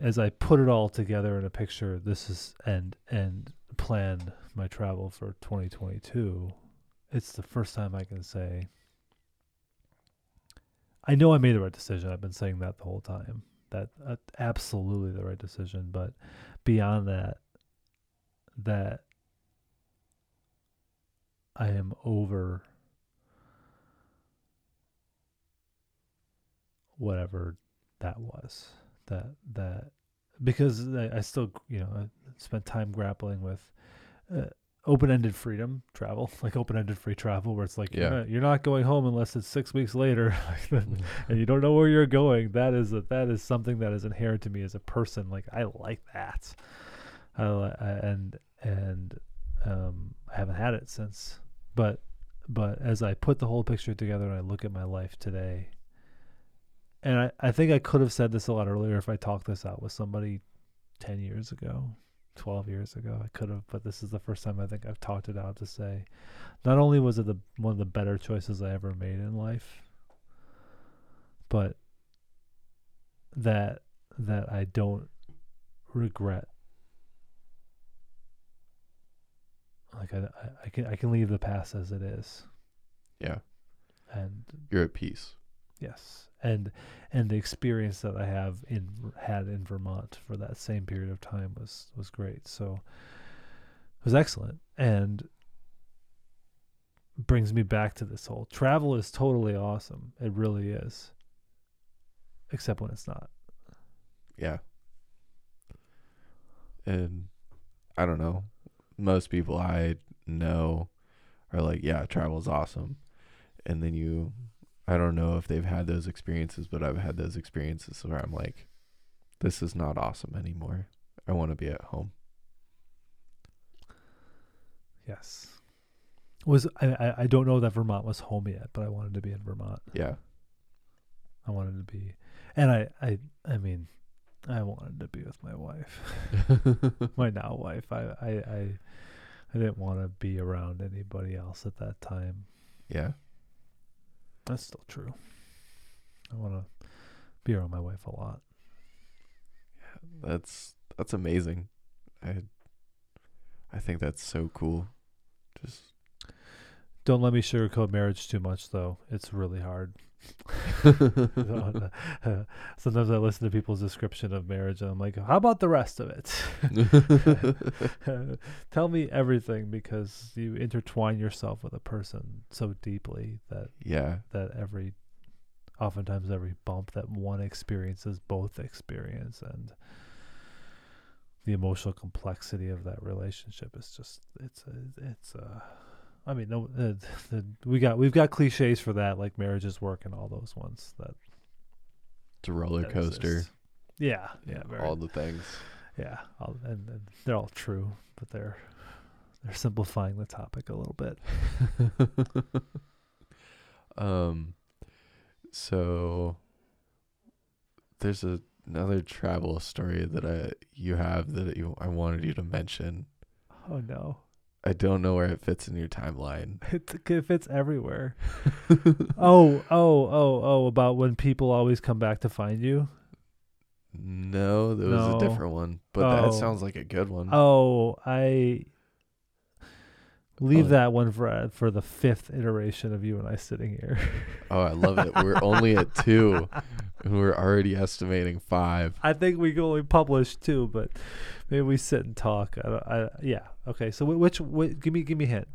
as I put it all together in a picture, this is and and plan my travel for 2022. It's the first time I can say. I know I made the right decision. I've been saying that the whole time. That uh, absolutely the right decision. But beyond that, that I am over whatever that was. That that because I, I still you know I spent time grappling with uh, open-ended freedom travel, like open-ended free travel, where it's like Yeah. you're, not, you're not going home unless it's six weeks later, and you don't know where you're going. That is a, that is something that is inherent to me as a person. Like I like that. I, I and and um, I haven't had it since. But but as I put the whole picture together and I look at my life today, and I, I think I could have said this a lot earlier if I talked this out with somebody ten years ago, twelve years ago. I could have, but this is the first time I think I've talked it out to say, not only was it the one of the better choices I ever made in life, but that that I don't regret. Like I, I, I can I can leave the past as it is. Yeah. And you're at peace. Yes and and the experience that I have in had in Vermont for that same period of time was was great so it was excellent and brings me back to this whole travel is totally awesome it really is except when it's not Yeah. And I don't know. Most people I know are like, yeah, travel's awesome. And then you I don't know if they've had those experiences, but I've had those experiences where I'm like, this is not awesome anymore. I want to be at home. yes was I, I I don't know that Vermont was home yet but I wanted to be in Vermont Yeah. I wanted to be, and I, I, I mean, I wanted to be with my wife, my now wife. I I I, I didn't want to be around anybody else at that time. yeah. That's still true. I want to be around my wife a lot. Yeah, that's that's amazing. I I think that's so cool. Just Don't let me sugarcoat marriage too much, though. It's really hard. Sometimes I listen to people's description of marriage and I'm like, how about the rest of it? Tell me everything because you intertwine yourself with a person so deeply that yeah. that every oftentimes every bump that one experiences both experience and the emotional complexity of that relationship is just it's a, it's uh I mean no uh, the, we got we've got cliches for that like marriages work and all those ones that It's a roller coaster. yeah yeah very, all the things. yeah all, and, and they're all true but they're they're simplifying the topic a little bit um so there's a, another travel story that I you have that you I wanted you to mention. oh no I don't know where it fits in your timeline. it, it fits everywhere oh, oh, oh, oh, about when people always come back to find you. No, there was No. a different one, but Oh. that sounds like a good one. Oh, I leave Oh. that one for uh, for the fifth iteration of you and I sitting here. Oh, I love it. We're only at two, and we're already estimating five. I think we can only publish two, but maybe we sit and talk. I, I yeah. Okay, so wh- which, wh- give me give me a hint.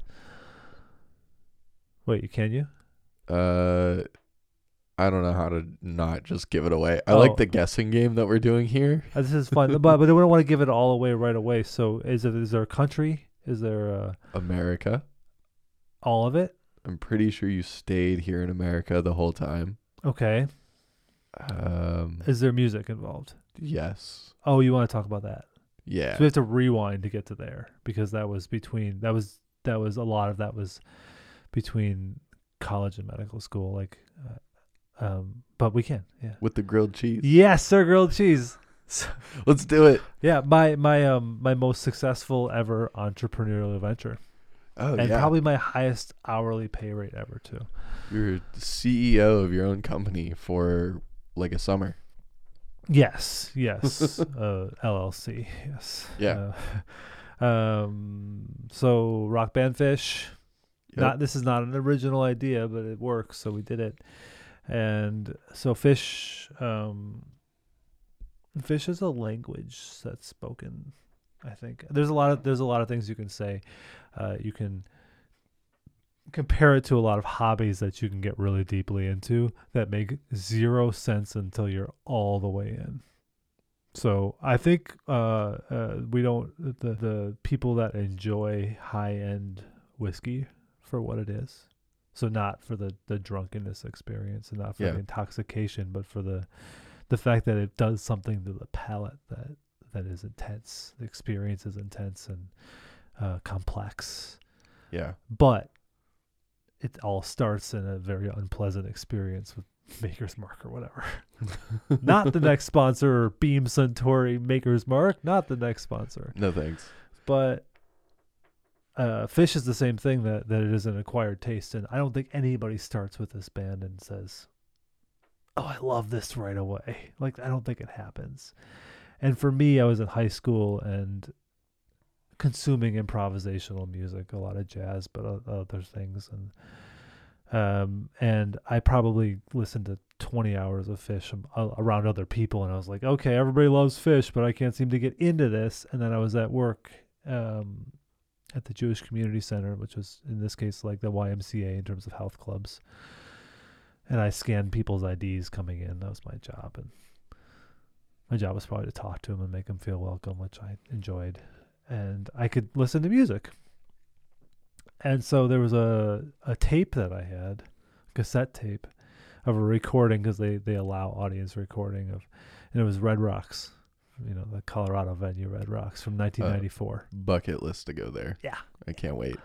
Wait, can you? Uh, I don't know how to not just give it away. I Oh. like the guessing game that we're doing here. Uh, This is fun, but but we don't want to give it all away right away. So is it is there a country? Is there uh, America. all of it? I'm pretty sure you stayed here in America the whole time. Okay. Um, Is there music involved? yes. Oh, you want to talk about that? Yeah. So we have to rewind to get to there because that was between that was that was a lot of that was between college and medical school. Like, uh, um, but we can, yeah. With the grilled cheese. Yes, sir, grilled cheese. Let's do it. yeah, my my um my most successful ever entrepreneurial venture, Oh and yeah. probably my highest hourly pay rate ever too. You're CEO of your own company for like a summer. Yes, yes, uh, LLC. Yes. Yeah. Uh, um. So rock band Phish. Yep. Not this is not an original idea, but it works, so we did it. And so Phish. Um. Phish is a language that's spoken. I think there's a lot of there's a lot of things you can say. Uh, you can compare it to a lot of hobbies that you can get really deeply into that make zero sense until you're all the way in. So I think uh, uh, we don't the the people that enjoy high end whiskey for what it is. So not for the the drunkenness experience and not for Yeah. the intoxication, but for the the fact that it does something to the palate that that is intense. The experience is intense and uh, complex Yeah. but it all starts in a very unpleasant experience with Maker's Mark or whatever. not the next sponsor, Beam Suntory Maker's Mark, not the next sponsor. No thanks. But uh, Phish is the same thing that, that it is an acquired taste. And I don't think anybody starts with this band and says, Oh, I love this right away. Like, I don't think it happens. And for me, I was in high school and consuming improvisational music, a lot of jazz, but other things. And um, and I probably listened to 20 hours of Phish around other people, and I was like, okay, everybody loves Phish, but I can't seem to get into this. And then I was at work um, at the Jewish Community Center, which was in this case like the YMCA in terms of health clubs. And I scanned people's IDs coming in. That was my job, and my job was probably to talk to them and make them feel welcome, which I enjoyed. And I could listen to music. And so there was a, a tape that I had, cassette tape, of a recording because they, they allow audience recording of, and it was Red Rocks, you know, the Colorado venue Red Rocks from 1994. Bucket list to go there. Yeah. I can't wait.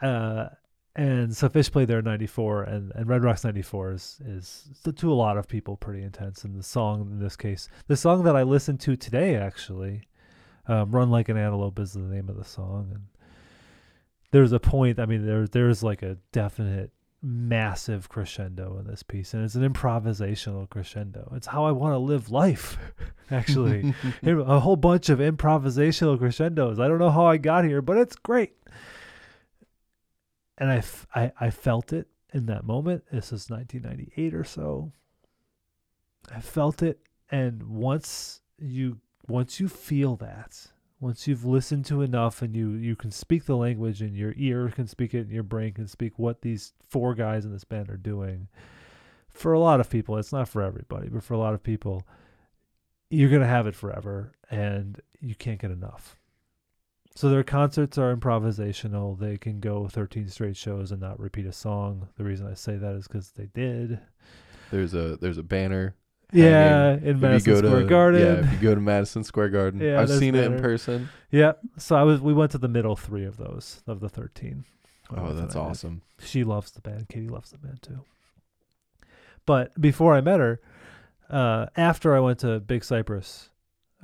Uh, and so Phish played there in '94, and and Red Rocks '94 is is to- to a lot of people pretty intense. And the song in this case, the song that I listened to today actually, um, "Run Like an Antelope" is the name of the song, and there's a point. I mean, there there's like a definite massive crescendo in this piece, and it's an improvisational crescendo. It's how I want to live life, actually. A whole bunch of improvisational crescendos. I don't know how I got here, but it's great. And I, f- I, I felt it in that moment. This is 1998 or so. I felt it, and once you once you feel that, once you've listened to enough, and you you can speak the language, and your ear can speak it, and your brain can speak what these four guys in this band are doing. For a lot of people, it's not for everybody, but for a lot of people, you're gonna have it forever, and you can't get enough. So their concerts are improvisational. They can go 13 straight shows and not repeat a song. The reason I say that is because they did. There's a there's a banner. Yeah, hanging. in Madison Square to, Garden. Yeah, if you go to Madison Square Garden, Yeah, I've seen it in person. Yeah. So I was. We went to the middle three of those of the 13. Oh, that's awesome. She loves the band. Katie loves the band too. But before I met her, uh, after I went to Big Cypress,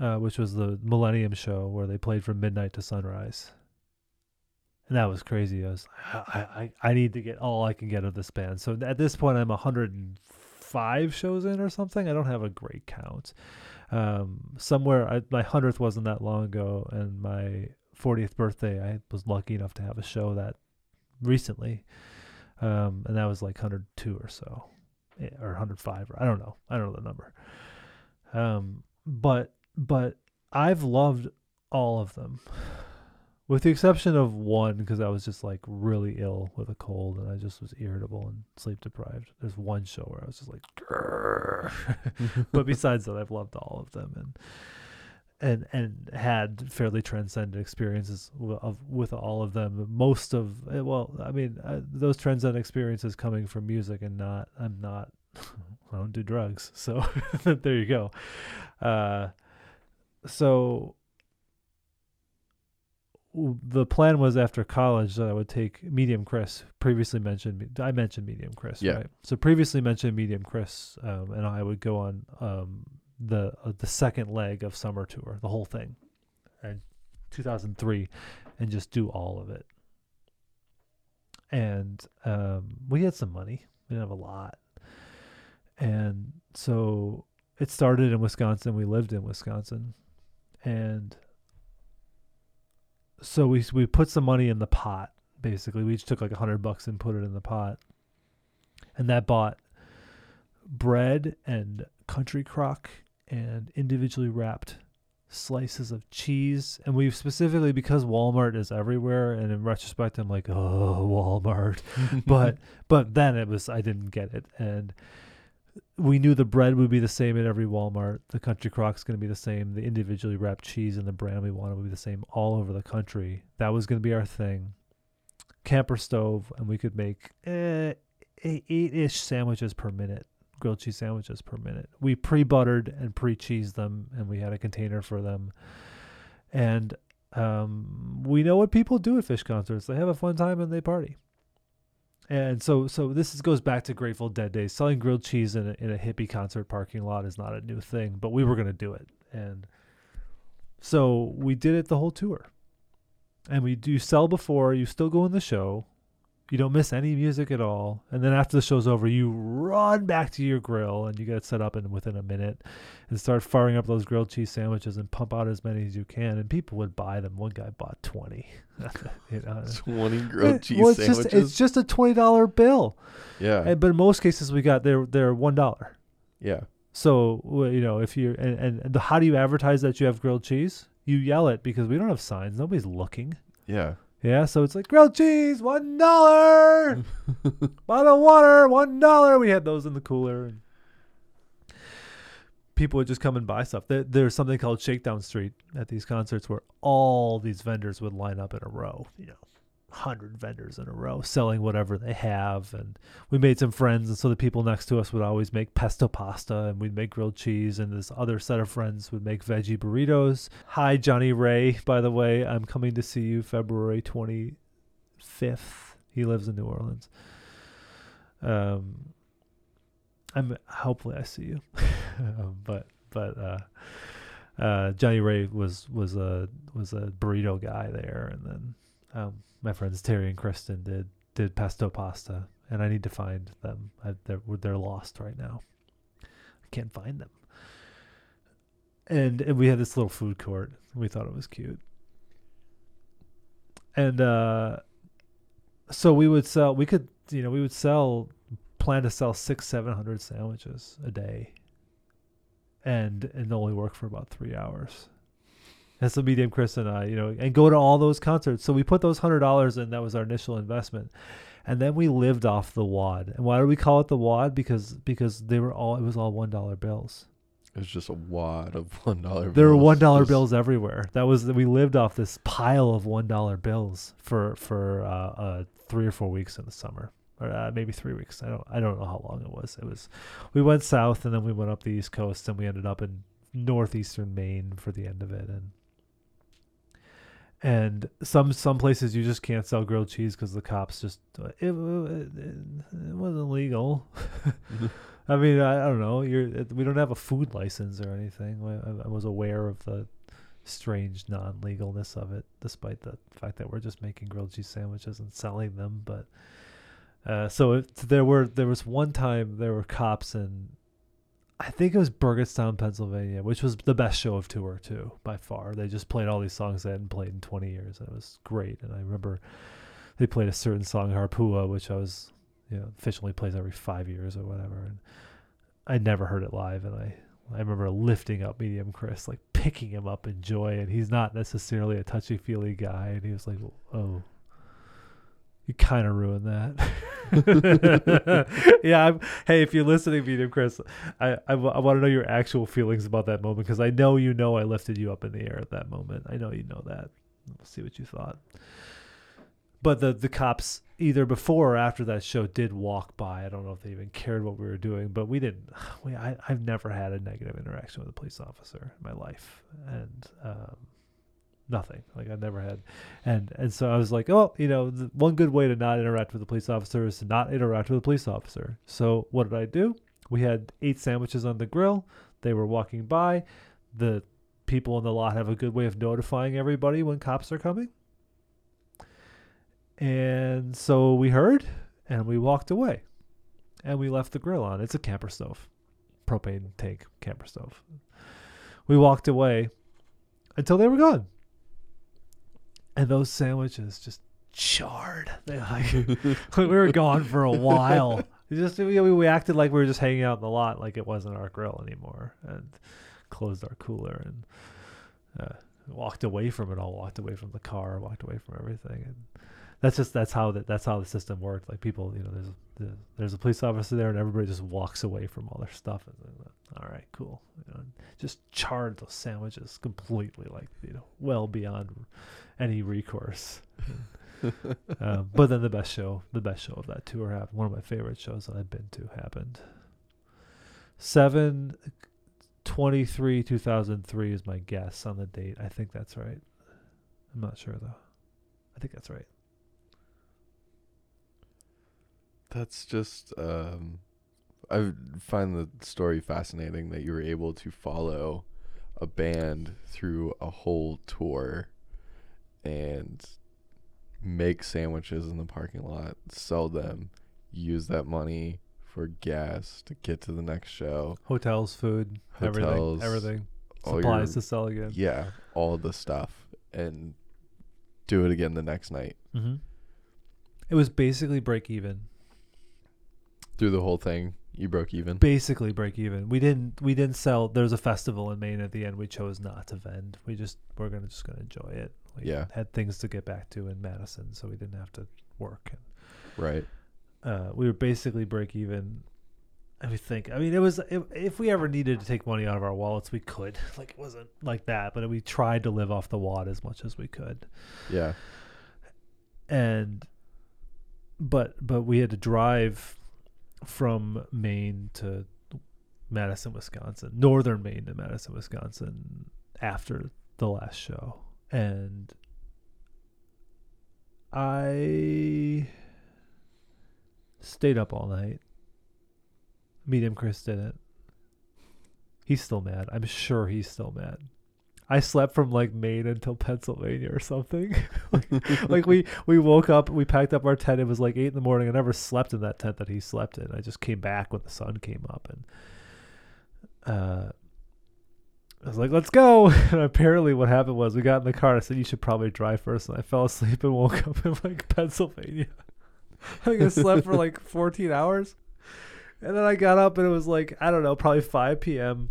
uh, which was the Millennium Show where they played from midnight to sunrise, and that was crazy. I was, I, I, I need to get all I can get of this band. So at this point, I'm 105 shows in or something. I don't have a great count. Um, somewhere, I, my hundredth wasn't that long ago, and my 40th birthday, I was lucky enough to have a show that recently, um, and that was like 102 or so, eh, or 105, or I don't know, I don't know the number. Um, but but I've loved all of them, with the exception of one because I was just like really ill with a cold and I just was irritable and sleep deprived. There's one show where I was just like, but besides that, I've loved all of them and and and had fairly transcendent experiences of with all of them. Most of eh, well, I mean, uh, those transcendent experiences coming from music and not. I'm not. I don't do drugs, so there you go. Uh, so the plan was after college that I would take Medium Chris. Previously mentioned, me- I mentioned Medium Chris, Yeah. right? So previously mentioned Medium Chris, um, and I would go on um, the uh, the second leg of summer tour, the whole thing, in 2003, and just do all of it. And um, we had some money. We didn't have a lot, and so it started in Wisconsin. We lived in Wisconsin, and so we we put some money in the pot. Basically, we each took like a hundred bucks and put it in the pot, and that bought bread and country crock and individually wrapped slices of cheese. And we specifically because Walmart is everywhere, and in retrospect, I'm like, oh, Walmart. but but then it was I didn't get it, and we knew the bread would be the same at every Walmart. The country crock's going to be the same. The individually wrapped cheese and the brand we wanted would be the same all over the country. That was going to be our thing. Camper stove, and we could make eh, eight ish sandwiches per minute, grilled cheese sandwiches per minute. We pre buttered and pre cheesed them, and we had a container for them. And um, we know what people do at Phish concerts. They have a fun time and they party. And so, so this is, goes back to Grateful Dead days. Selling grilled cheese in a, in a hippie concert parking lot is not a new thing, but we were going to do it, and so we did it the whole tour. And we do sell before you still go in the show, you don't miss any music at all, and then after the show's over, you run back to your grill and you get it set up in within a minute, and start firing up those grilled cheese sandwiches and pump out as many as you can, and people would buy them. One guy bought twenty. you know, 20 grilled cheese well, it's sandwiches. just it's just a twenty dollar bill, yeah. and, but in most cases we got they're they're one dollar. yeah. So you know if you and, and the, how do you advertise that you have grilled cheese? You yell it because we don't have signs. Nobody's looking. Yeah. Yeah, so it's like grilled cheese, one dollar. Bottle of water, one dollar. We had those in the cooler. And people would just come and buy stuff. There, there's something called Shakedown Street at these concerts where all these vendors would line up in a row. You know, hundred vendors in a row selling whatever they have. And we made some friends, and so the people next to us would always make pesto pasta, and we'd make grilled cheese. And this other set of friends would make veggie burritos. Hi, Johnny Ray. By the way, I'm coming to see you February 25th He lives in New Orleans. Um, I'm hopefully I see you, um, but but uh, uh, Johnny Ray was was a was a burrito guy there, and then um, my friends Terry and Kristen did did pesto pasta, and I need to find them. I, they're they're lost right now. I can't find them. And, and we had this little food court. We thought it was cute. And uh, so we would sell. We could you know we would sell plan to sell six seven hundred sandwiches a day and and only work for about three hours. And so medium Chris and I, you know, and go to all those concerts. So we put those hundred dollars in. That was our initial investment, and then we lived off the wad. And why do we call it the wad? Because because they were all it was all one dollar bills. It was just a wad of one dollar. There were one dollar bills everywhere. That was we lived off this pile of one dollar bills for for uh, uh, three or four weeks in the summer or uh, maybe three weeks. I don't I don't know how long it was. It was we went south and then we went up the east coast and we ended up in northeastern Maine for the end of it and and some some places you just can't sell grilled cheese because the cops just it, it, it wasn't legal. I mean I, I, don't know. You're we don't have a food license or anything. I, I was aware of the strange non-legalness of it, despite the fact that we're just making grilled cheese sandwiches and selling them. But uh, so it, there were there was one time there were cops in I think it was Burgettstown, Pennsylvania, which was the best show of tour too by far. They just played all these songs they hadn't played in 20 years, and it was great. And I remember they played a certain song, Harpua, which I was you know officially plays every five years or whatever, and I never heard it live, and I I remember lifting up Medium Chris, like picking him up in joy, and he's not necessarily a touchy feely guy, and he was like, oh you kind of ruined that. yeah. I'm, hey, if you're listening, Medium Chris, I, I, I want to know your actual feelings about that moment because I know you know I lifted you up in the air at that moment. I know you know that. We'll see what you thought. But the the cops either before or after that show did walk by. I don't know if they even cared what we were doing, but we didn't. We I, I've never had a negative interaction with a police officer in my life, and um, nothing. Like i never had. And and so i was like oh you know the one good way to not interact with a police officer is to not interact with a police officer. So what did i do? We had eight sandwiches on the grill. They were walking by. The people in the lot have a good way of notifying everybody when cops are coming. And so we heard and we walked away. And we left the grill on. It's a camper stove propane tank camper stove. We walked away until they were gone and those sandwiches just charred. Like we were gone for a while. just we, we acted like we were just hanging out in the lot, like it wasn't our grill anymore, and closed our cooler and uh, walked away from it all. Walked away from the car. Walked away from everything. And that's just that's how that that's how the system worked. Like people, you know, there's a, there's a police officer there, and everybody just walks away from all their stuff. And all right, cool. You know, just charred those sandwiches completely, like you know, well beyond any recourse. um, but then the best show, the best show of that tour happened. One of my favorite shows that I've been to happened. Seven, 23, 2003 is my guess on the date. I think that's right. I'm not sure though. I think that's right. That's just um I find the story fascinating that you were able to follow a band through a whole tour and make sandwiches in the parking lot, sell them, use that money for gas to get to the next show. Hotels, food, Hotels, everything, everything. Supplies your, to sell again. Yeah, all the stuff, and do it again the next night. Mm-hmm. It was basically break even. Through the whole thing, you broke even. Basically break even. We didn't. We didn't sell. There was a festival in Maine at the end. We chose not to vend. We just we're gonna just gonna enjoy it. We yeah. had things to get back to in Madison, so we didn't have to work. Right. Uh, we were basically break even. I would think. I mean, it was if, if we ever needed to take money out of our wallets, we could. Like it wasn't like that, but we tried to live off the wad as much as we could. Yeah. And, but but we had to drive from Maine to Madison, Wisconsin, northern Maine to Madison, Wisconsin after the last show and I Stayed up all night. Medium Chris didn't. He's still mad. I'm sure he's still mad. I slept from like Maine until Pennsylvania or something. like, like we we woke up, we packed up our tent. It was like eight in the morning. I never slept in that tent that he slept in. I just came back when the sun came up, and uh, I was like, "Let's go." And apparently, what happened was we got in the car. I said, "You should probably drive first. And I fell asleep and woke up in like Pennsylvania. I think I slept for like 14 hours, and then I got up and it was like I don't know, probably 5 p.m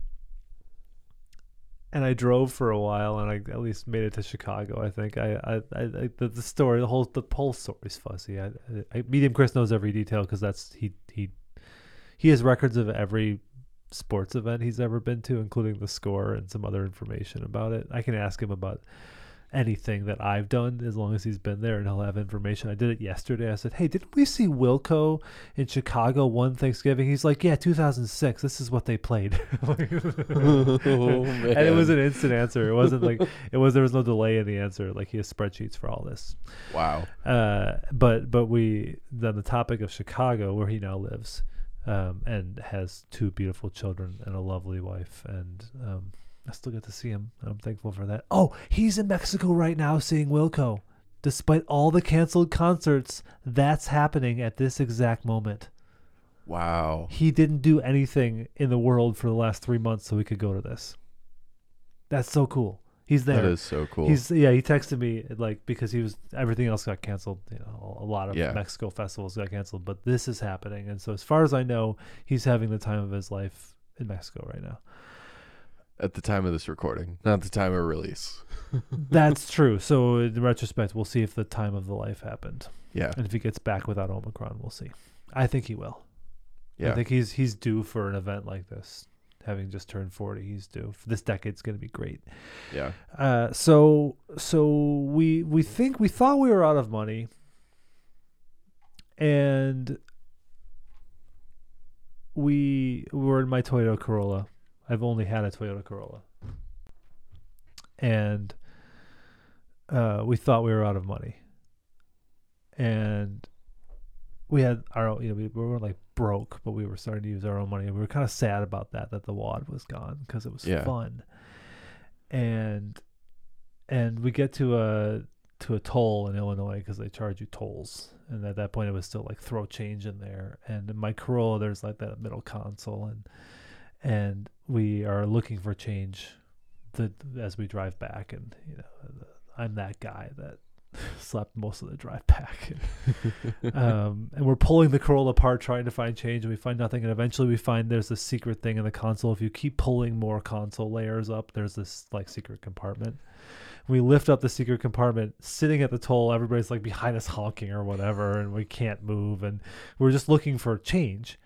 and I drove for a while, and I at least made it to Chicago. I think I, I, I, the, the story, the whole, the whole story's fuzzy. I, I Medium Chris knows every detail because that's he, he, he has records of every sports event he's ever been to, including the score and some other information about it. I can ask him about anything that I've done as long as he's been there and he'll have information. I did it yesterday. I said, Hey, didn't we see Wilco in Chicago one Thanksgiving? He's like, Yeah, 2006. This is what they played. oh, and it was an instant answer. It wasn't like, it was, there was no delay in the answer. Like he has spreadsheets for all this. Wow. Uh, but, but we, then the topic of Chicago, where he now lives, um, and has two beautiful children and a lovely wife. And, um, I still get to see him. I'm thankful for that. Oh, he's in Mexico right now seeing Wilco. Despite all the canceled concerts, that's happening at this exact moment. Wow. He didn't do anything in the world for the last three months so we could go to this. That's so cool. He's there. That is so cool. He's yeah. He texted me like because he was everything else got canceled. You know, a lot of Yeah. Mexico festivals got canceled, but this is happening, and so as far as I know, he's having the time of his life in Mexico right now. At the time of this recording, not the time of release. That's true. So in retrospect, we'll see if the time of the life happened, Yeah. and if he gets back without Omicron, we'll see. I think he will. Yeah. I think he's he's due for an event like this. Having just turned forty, he's due. This decade's going to be great. Yeah. Uh, so so we we think we thought we were out of money, and we were in my Toyota Corolla. I've only had a Toyota Corolla, and uh, we thought we were out of money, and we had our own, you know we, we weren't like broke, but we were starting to use our own money, and we were kind of sad about that that the wad was gone because it was Yeah. fun, and and we get to a to a toll in Illinois because they charge you tolls, and at that point it was still like throw change in there, and in my Corolla there's like that middle console, and and we are looking for change, the as we drive back, and you know I'm that guy that slept most of the drive back. um, and we're pulling the Corolla apart trying to find change. And we find nothing and eventually we find there's a secret thing in the console. If you keep pulling more console layers up there's this like secret compartment. We lift up the secret compartment sitting at the toll everybody's like behind us honking or whatever and we can't move and we're just looking for change.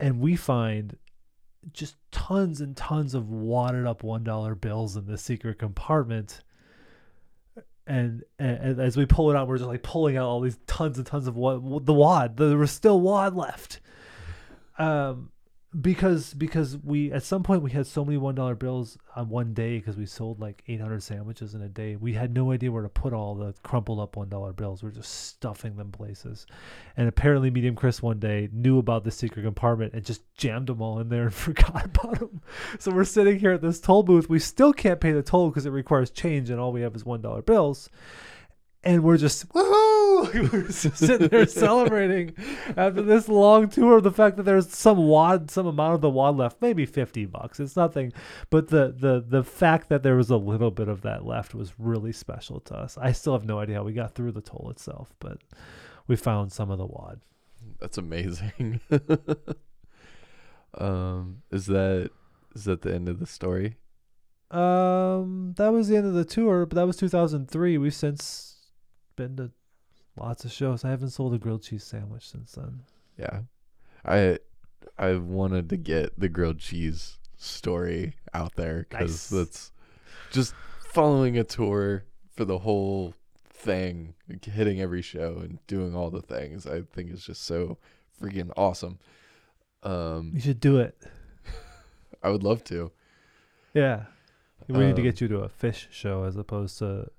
And we find just tons and tons of wadded up one dollar bills in the secret compartment and, and, as we pull it out, we're just like pulling out all these tons and tons of wad, the wad. There was still wad left, um, because because we at some point we had so many one dollar bills on one day because we sold like eight hundred sandwiches in a day. We had no idea where to put all the crumpled up one dollar bills. We are just stuffing them places, and apparently Medium Chris one day knew about the secret compartment and just jammed them all in there and forgot about them. So we're sitting here at this toll booth. We still can't pay the toll because it requires change, and all we have is one dollar bills. And we're just woohoo! we're just sitting there celebrating after this long tour. of The fact that there's some wad, some amount of the wad left, maybe fifty bucks. It's nothing, but the the the fact that there was a little bit of that left was really special to us. I still have no idea how we got through the toll itself, but we found some of the wad. That's amazing. um, is that is that the end of the story? Um, that was the end of the tour, but that was 2003. We've since been to lots of shows. I haven't sold a grilled cheese sandwich since then. Yeah, I I wanted to get the grilled cheese story out there because Nice. that's just following a tour for the whole thing, hitting every show and doing all the things. I think is just so freaking awesome. Um, You should do it. I would love to. Yeah. We need to Um, get you to a Phish show as opposed to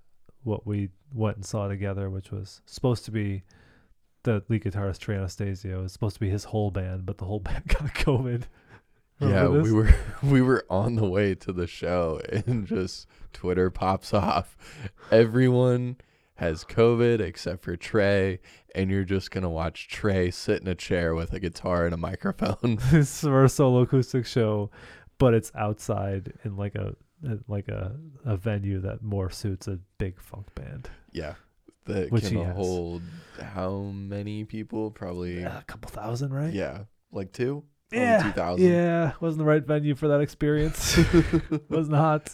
what we went and saw together, which was supposed to be the lead guitarist Trey Anastasio It was supposed to be his whole band, but the whole band got COVID. Yeah, we were we were on the way to the show and just Twitter pops off. Everyone has COVID except for Trey, and you're just gonna watch Trey sit in a chair with a guitar and a microphone. this is our solo acoustic show, but it's outside in like a like a, a venue that more suits a big funk band. Yeah. That Which he can has. hold how many people? Probably a couple thousand, right? yeah. Like two? Yeah, two thousand. Yeah, wasn't the right venue for that experience. was not,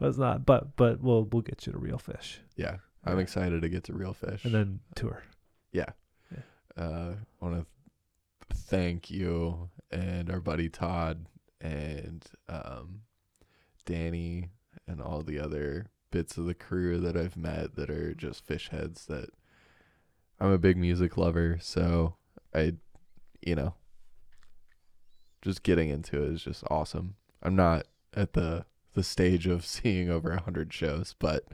was not. But but we'll we'll get you to Real Phish Yeah. I'm Yeah. excited to get to Real Phish. and then tour. Yeah. Uh want to thank you and our buddy Todd and um Danny and all the other bits of the crew that I've met that are just Phish heads that I'm a big music lover so I you know just getting into it is just awesome. I'm not at the the stage of seeing over a hundred shows, but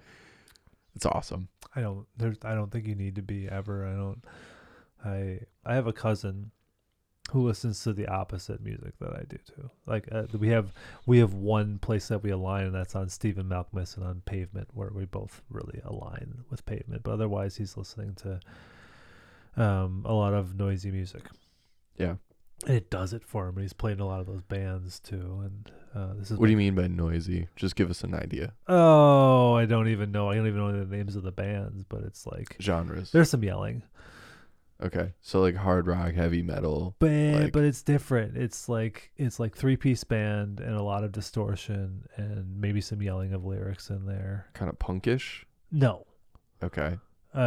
it's awesome. I don't. There's. I don't think you need to be ever. I don't. I I have a cousin who listens to the opposite music that I do too. Like uh, we have we have one place that we align, and that's on Stephen Malkmus and on Pavement, where we both really align with Pavement. But otherwise, he's listening to um, a lot of noisy music. Yeah. And it does it for him. And he's playing a lot of those bands too. And uh, this is What do you mean by noisy? Just give us an idea. Oh, I don't even know. I don't even know the names of the bands, but it's like Genres. there's some yelling. Okay. So like hard rock, heavy metal. but Like- but it's different. It's like it's like three piece band and a lot of distortion and maybe some yelling of lyrics in there. kind of punkish. No, Okay. um,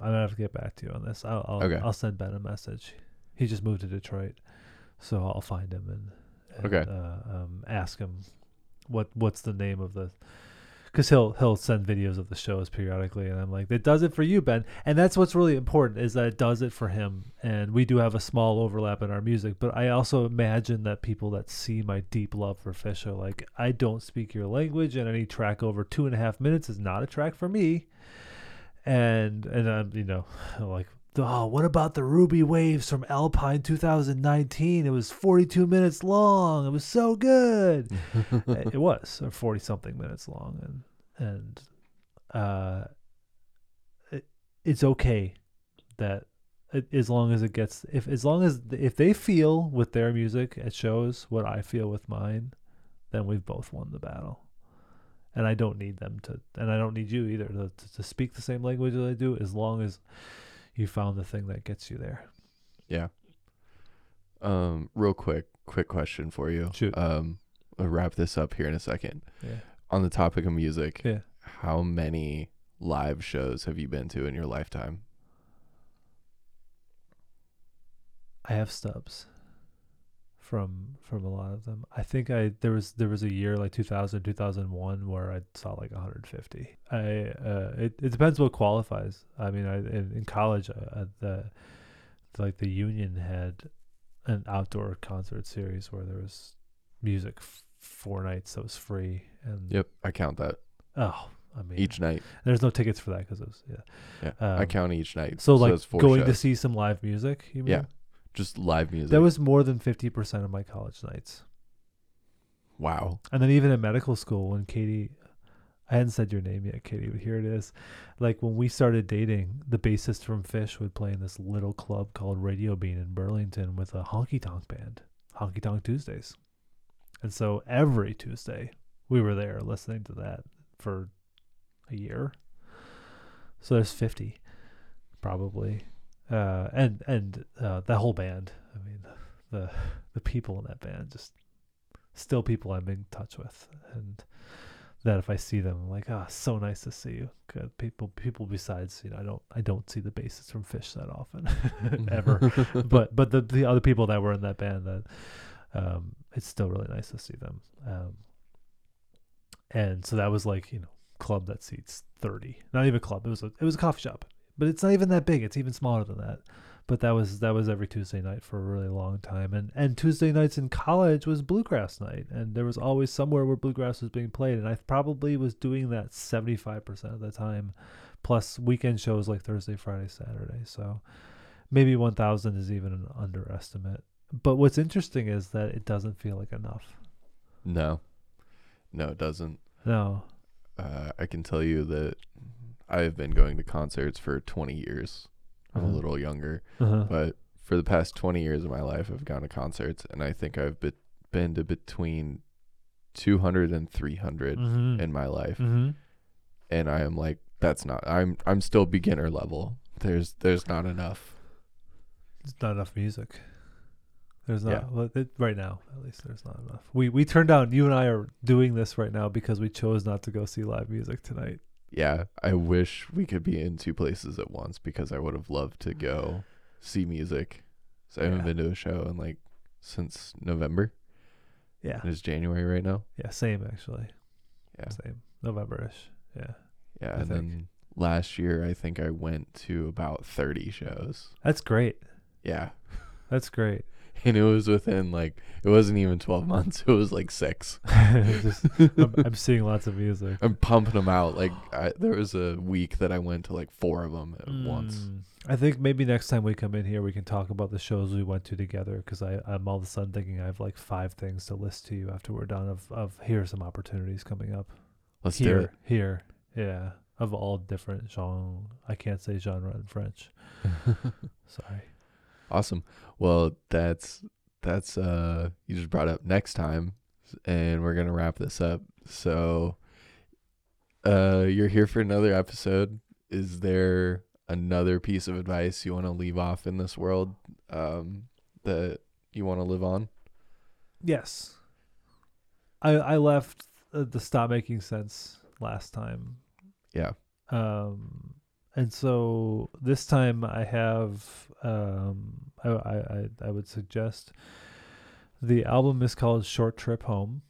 I'm gonna have to get back to you on this. I'll I'll, Okay. I'll send Ben a message. He just moved to Detroit, so I'll find him and, and Okay. uh, um, ask him what what's the name of the. Because he'll he'll send videos of the shows periodically, and I'm like, it does it for you, Ben, and that's what's really important is that it does it for him. And we do have a small overlap in our music, but I also imagine that people that see my deep love for Phish are like, I don't speak your language, and any track over two and a half minutes is not a track for me. And and I'm you know like oh what about the Ruby Waves from Alpine 2019? It was 42 minutes long. It was so good it was or 40 something minutes long and and uh it, it's okay that it, as long as it gets if as long as if they feel with their music at shows what I feel with mine then we've both won the battle and I don't need them to and I don't need you either to, to, to speak the same language that I do as long as you found the thing that gets you there Yeah. Um, real quick, quick question for you. Shoot. Um, I'll wrap this up here in a second. yeah On the topic of music, yeah how many live shows have you been to in your lifetime? I have stubs from from a lot of them. I think I there was there was a year like 2000 2001 where I saw like 150. I uh it, it depends what qualifies. I mean I in, in college uh, the like the union had an outdoor concert series where there was music f- four nights that was free and Yep, I count that oh I mean each night. there's no tickets for that because it was yeah Yeah, I Um, count each night. so like it's four going to see some live music you mean Yeah, just live music. that was more than 50% of my college nights wow. And then even in medical school, when Katie, I hadn't said your name yet, Katie, but here it is. Like when we started dating, the bassist from Phish would play in this little club called Radio Bean in Burlington with a honky tonk band, Honky Tonk Tuesdays. And so every Tuesday, we were there listening to that for a year. So there's 50, probably. Uh, and and uh, that whole band. I mean, the the people in that band just still people I'm in touch with, and that if I see them, I'm like, ah, so nice to see you. Good people, people besides, you know, I don't, I don't see the bassists from Phish that often, ever. but but the the other people that were in that band, that um, it's still really nice to see them. Um, and so that was like you know, club that seats thirty, not even a club. It was a it was a coffee shop, but it's not even that big. It's even smaller than that but that was that was every Tuesday night for a really long time. And and Tuesday nights in college was bluegrass night, and there was always somewhere where bluegrass was being played. And I probably was doing that seventy five percent of the time, plus weekend shows like Thursday, Friday, Saturday. So maybe 1,000 is even an underestimate. But what's interesting is that it doesn't feel like enough. No, no, it doesn't. No. Uh, I can tell you that I've been going to concerts for 20 years. I'm Uh-huh. a little younger, Uh-huh. but for the past 20 years of my life, I've gone to concerts, and I think I've be- been to between 200 and 300 Mhm. in my life, Mhm. and I am like, that's not. I'm I'm still beginner level. There's there's not enough. It's not enough music. There's not Yeah. it, right now. At least there's not enough. We we turned down. You and I are doing this right now because we chose not to go see live music tonight. Yeah, I wish we could be in two places at once because I would have loved to go see music. So I haven't Yeah. been to a show in like since November. Yeah. It is January right now. Yeah. Same actually. Yeah. Same. November-ish. Yeah. Yeah, I and think. then last year I think I went to about 30 shows. That's great. Yeah. That's great. And it was within like it wasn't even 12 months. It was like 6. Just, I'm, I'm seeing lots of music. I'm pumping them out. Like I, there was a week that I went to like 4 of them at once. Mm. I think maybe next time we come in here, we can talk about the shows we went to together. Because I'm all of a sudden thinking I have like five things to list to you after we're done. Of of here are some opportunities coming up. Let's do here, it. here, yeah, of all different genre. I can't say genre in French. Sorry. Awesome. Well, that's that's uh you just brought up next time and we're going to wrap this up. So uh you're here for another episode. Is there another piece of advice you want to leave off in this world um that you want to live on? Yes. I I left uh, the stop making sense last time. Yeah. Um and so this time I have um I I I, would suggest the album is called Short Trip Home.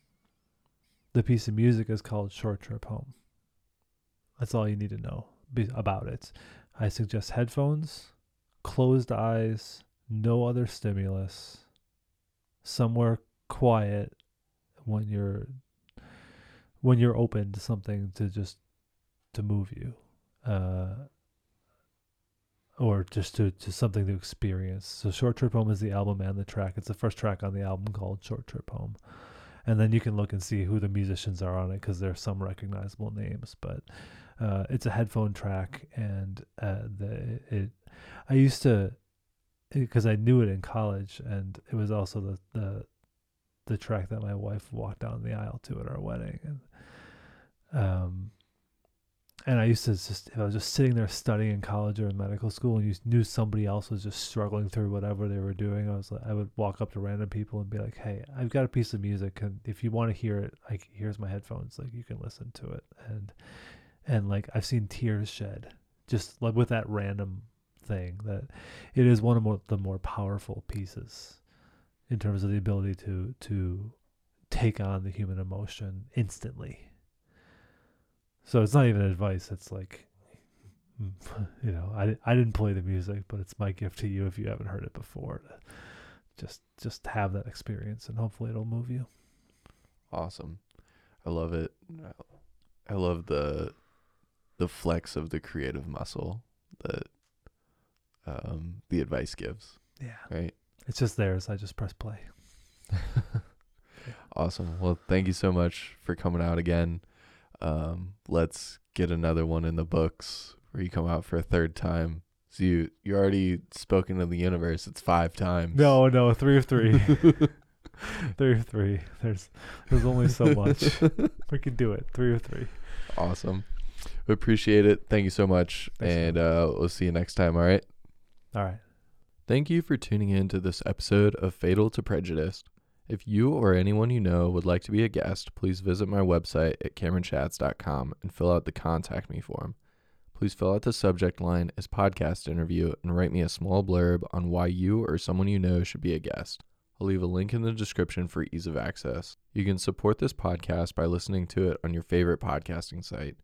The piece of music is called Short Trip Home. That's all you need to know about it. I suggest headphones, closed eyes, no other stimulus, somewhere quiet when you're when you're open to something to just to move you uh or just to, to something to experience. So short trip home is the album and the track. It's the first track on the album called short trip home. And then you can look and see who the musicians are on it because there are some recognizable names but uh, it's a headphone track and uh, the it i used to because i knew it in college and it was also the the the track that my wife walked down the aisle to at our wedding and um and I used to just if I was just sitting there studying in college or in medical school and you knew somebody else was just struggling through whatever they were doing, I was like I would walk up to random people and be like, Hey, I've got a piece of music and if you want to hear it, like here's my headphones, like you can listen to it and and like I've seen tears shed just like with that random thing that it is one of more, the more powerful pieces in terms of the ability to to take on the human emotion instantly. So it's not even advice. It's like, you know, I, I didn't play the music, but it's my gift to you if you haven't heard it before. To just just have that experience, and hopefully it'll move you. Awesome. I love it. I love the the flex of the creative muscle that um the advice gives, Yeah, right? it's just theirs. I just press play. Awesome. Well, thank you so much for coming out again. Um, let's get another one in the books where you come out for a third time. So you you already spoken to the universe. It's five times. No, no, three of three, three of three. There's there's only so much we can do it. Three of three. Awesome. We appreciate it. Thank you so much. Thanks and uh, we'll see you next time. All right. All right. Thank you for tuning in to this episode of Fatal to Prejudice. If you or anyone you know would like to be a guest, please visit my website at cameronchats.com and fill out the contact me form. Please fill out the subject line as podcast interview and write me a small blurb on why you or someone you know should be a guest. I'll leave a link in the description for ease of access. You can support this podcast by listening to it on your favorite podcasting site.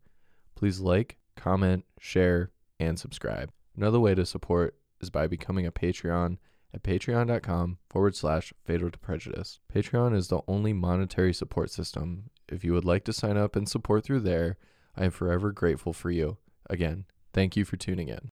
Please like, comment, share, and subscribe. Another way to support is by becoming a Patreon at patreon.com forward slash fatal to prejudice. Patreon is the only monetary support system. If you would like to sign up and support through there, I am forever grateful for you. Again, Thank you for tuning in.